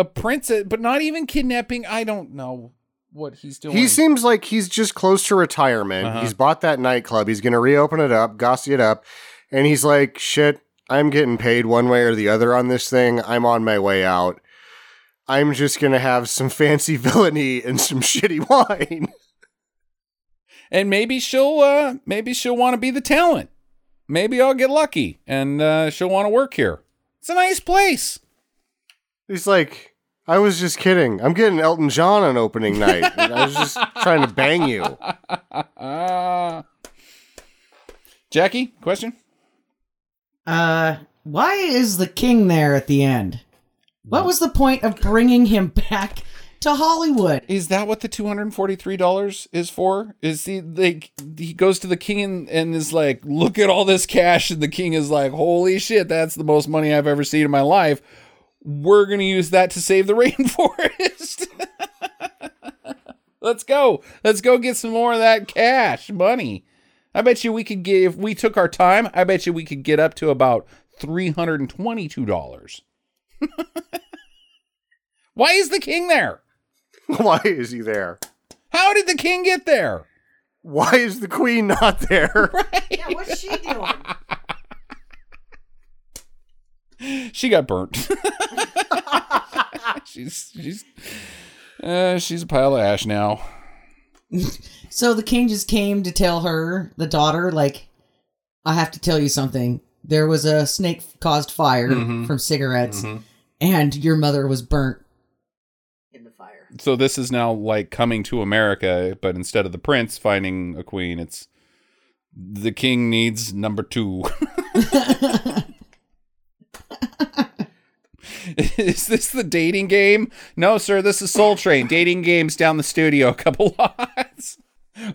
a princess, but not even kidnapping. I don't know what he's doing. He seems like he's just close to retirement. Uh-huh. He's bought that nightclub. He's going to reopen it up, gossy it up. And he's like, shit, I'm getting paid one way or the other on this thing. I'm on my way out. I'm just going to have some fancy villainy and some shitty wine. and maybe she'll uh maybe she'll want to be the talent. Maybe I'll get lucky and uh, she'll want to work here. It's a nice place. He's like, I was just kidding. I'm getting Elton John on opening night. I was just trying to bang you. Uh, Jackie, question? Uh, why is the king there at the end? What was the point of bringing him back to Hollywood? Is that what the two hundred and forty three dollars is for? Is he like he goes to the king and, and is like, look at all this cash, and the king is like, holy shit, that's the most money I've ever seen in my life. We're gonna use that to save the rainforest. Let's go. Let's go get some more of that cash money. I bet you we could get if we took our time. I bet you we could get up to about three hundred and twenty two dollars. Why is the king there? Why is he there? How did the king get there? Why is the queen not there? Yeah, what's she doing? She got burnt. she's she's uh, she's a pile of ash now. So the king just came to tell her, the daughter, like, I have to tell you something. There was a snake caused fire Mhm. from cigarettes, Mhm. and your mother was burnt in the fire. So this is now like coming to America, but instead of the prince finding a queen, it's the king needs number two. is this the dating game? No, sir. This is Soul Train. dating games down the studio, a couple lots.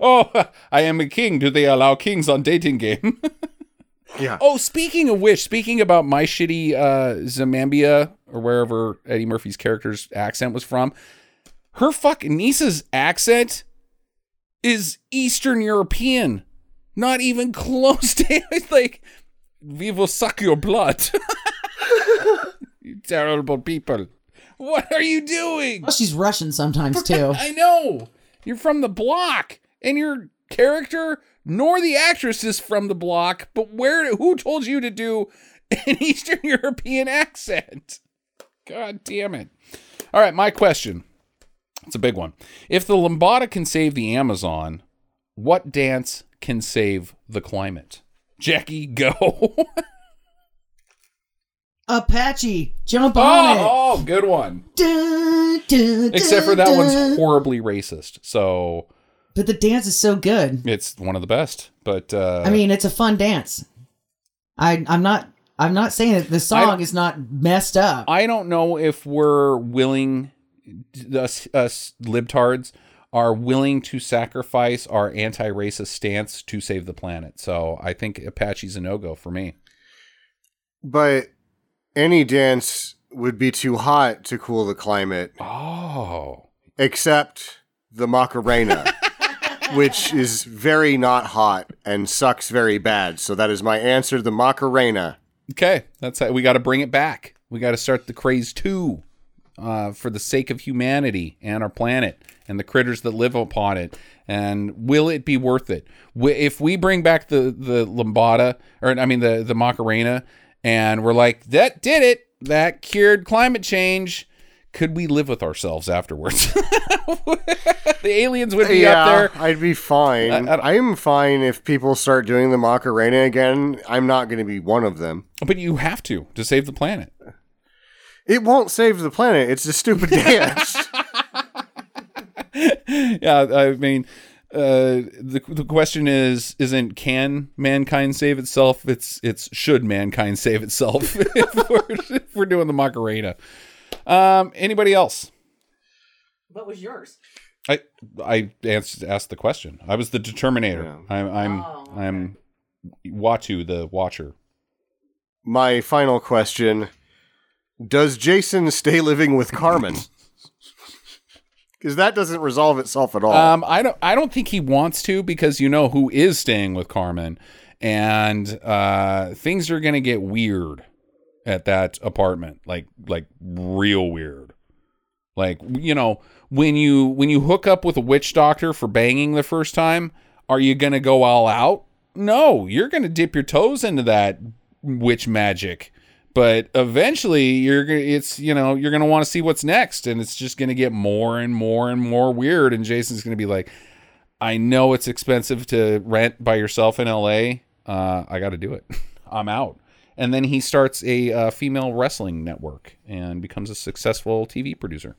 Oh, I am a king. Do they allow kings on dating game? yeah. Oh, speaking of which, speaking about my shitty uh Zamambia or wherever Eddie Murphy's character's accent was from, her fucking niece's accent is Eastern European. Not even close to it's like we will suck your blood. Terrible people. What are you doing? Well, she's Russian sometimes too. I know. You're from the block, and your character nor the actress is from the block. But where? Who told you to do an Eastern European accent? God damn it! All right, my question. It's a big one. If the lambada can save the Amazon, what dance can save the climate? Jackie, go. Apache, jump on oh, oh, good one. it. Dun, dun, Except for dun, that one's dun. horribly racist. So But the dance is so good. it's one of the best. But uh, I mean, it's a fun dance. I I'm not I'm not saying that the song is not messed up. I don't know if we're willing, us, us libtards are willing to sacrifice our anti-racist stance to save the planet. So I think Apache's a no-go for me. But any dance would be too hot to cool the climate, Oh, except the Macarena, which is very not hot and sucks very bad. So that is my answer to the Macarena. okay. That's how, we got to bring it back. We got to start the craze too, uh, for the sake of humanity and our planet and the critters that live upon it. And will it be worth it? Wi- If we bring back the the lambada, or I mean the the Macarena, and we're like that did it, that cured climate change. Could we live with ourselves afterwards? the aliens would be yeah, up there. I'd be fine. I, I'm fine if people start doing the Macarena again. I'm not going to be one of them. But you have to to save the planet. It won't save the planet. It's a stupid dance. yeah, I mean, uh, the the question is isn't can mankind save itself? It's it's should mankind save itself if, we're, if we're doing the Macarena. Um, anybody else? What was yours? I I asked asked the question. I was the determinator. Yeah. I'm I'm Oh, okay. I'm Uatu the watcher. My final question Does Jason stay living with Carmen? Because that doesn't resolve itself at all. Um, I don't. I don't think he wants to because you know who is staying with Carmen, and uh, things are gonna get weird at that apartment. Like, like real weird. Like, you know, when you when you hook up with a witch doctor for banging the first time, are you gonna go all out? No, you're gonna dip your toes into that witch magic. But eventually, you're gonna it's you know you're gonna want to see what's next, and it's just gonna get more and more and more weird. And Jason's gonna be like, "I know it's expensive to rent by yourself in L.A. Uh, I got to do it. I'm out." And then he starts a uh, female wrestling network and becomes a successful TV producer.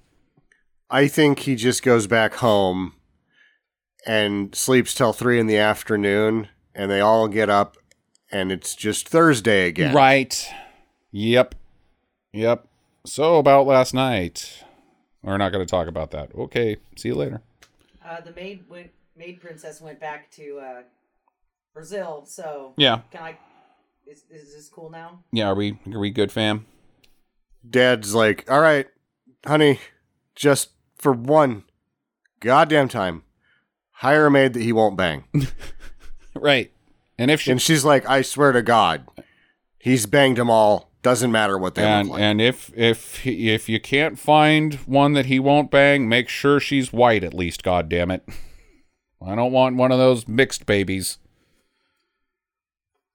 I think he just goes back home and sleeps till three in the afternoon, and they all get up and it's just Thursday again. Right. Yep. Yep. So about last night. We're not going to talk about that. Okay. See you later. Uh, the maid went, maid princess went back to uh, Brazil. So Yeah. can I? Is, is this cool now? Yeah. Are we are we good, fam? Dad's like, all right, honey, just for one goddamn time, hire a maid that he won't bang. Right. And if she And she's like, I swear to God, he's banged them all. Doesn't matter what they and look like. and if if he- if you can't find one that he won't bang, make sure she's white at least. God damn it! I don't want one of those mixed babies.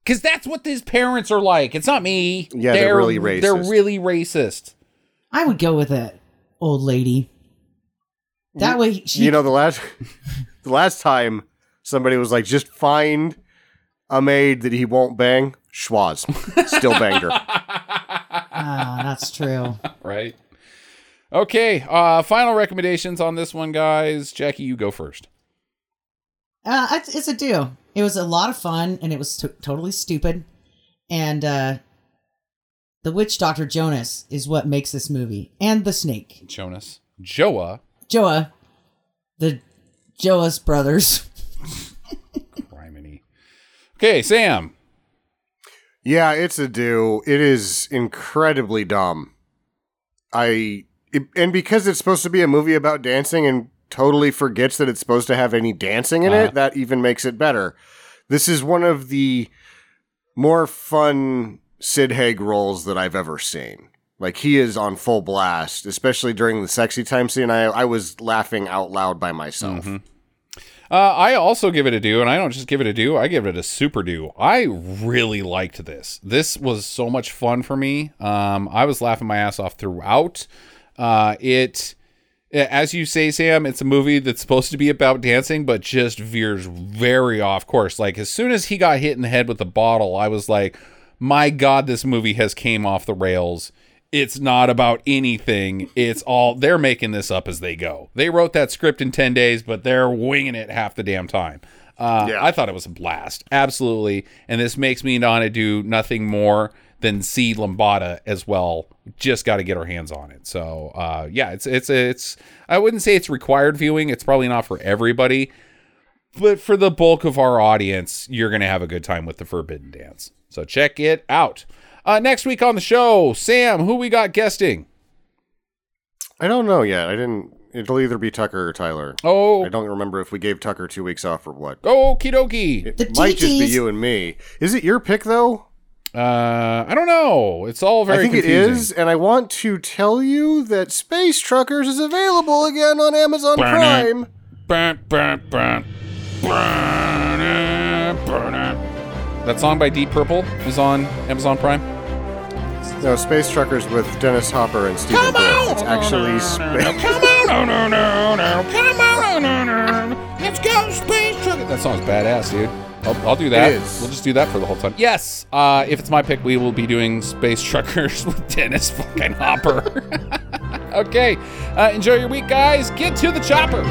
Cause that's what his parents are like. It's not me. Yeah, they're really racist. They're really racist. I would go with that old lady. That way, she you know, the last the last time somebody was like, just find a maid that he won't bang, Schwaz. Still banger. her. Ah, that's true. Right. Okay. Uh, final recommendations on this one, guys. Jackie, you go first. Uh, it's, it's a do. It was a lot of fun, and it was t- totally stupid. And uh, the witch doctor Jonas is what makes this movie, and the snake Jonas. Joa. Joa, the Joas brothers. Criminy. Okay, Sam. Yeah, it's a do. It is incredibly dumb. I it, and because it's supposed to be a movie about dancing and totally forgets that it's supposed to have any dancing in Uh-huh. it, that even makes it better. This is one of the more fun Sid Haig roles that I've ever seen. Like he is on full blast, especially during the sexy time scene. I I was laughing out loud by myself. Uh, I also give it a do, and I don't just give it a do. I give it a super do. I really liked this. This was so much fun for me. Um, I was laughing my ass off throughout. Uh, it, as you say, Sam, it's a movie that's supposed to be about dancing, but just veers very off course. Like as soon as he got hit in the head with the bottle, I was like, "My God, this movie has came off the rails." It's not about anything. It's all they're making this up as they go. They wrote that script in 10 days, but they're winging it half the damn time. Uh, Yeah. I thought it was a blast. Absolutely. And this makes me want to do nothing more than see Lambada as well. Just got to get our hands on it. So, uh, yeah, it's, it's, it's, I wouldn't say it's required viewing. It's probably not for everybody, but for the bulk of our audience, you're going to have a good time with the Forbidden Dance. So check it out. Uh, next week on the show, Sam, who we got guesting? I don't know yet. I didn't. It'll either be Tucker or Tyler. Oh, I don't remember if we gave Tucker two weeks off or what. okie dokie. It The might just be you and me. Is it your pick though? Uh, I don't know. It's all very I think confusing. it is, and I want to tell you that Space Truckers is available again on Amazon Burn it. Prime. Burn, burn, burn. Burn it, burn it. That song by Deep Purple is on Amazon Prime. No, Space Truckers with Dennis Hopper and Stephen Brill. It's actually Space. Come on, no, no, no, no. Come on, no, no, no. Let's go, Space Trucker. That song's badass, dude. I'll, I'll do that. It is. We'll just do that for the whole time. Yes. Uh, if it's my pick, we will be doing Space Truckers with Dennis fucking Hopper. okay. Uh, enjoy your week, guys. Get to the chopper.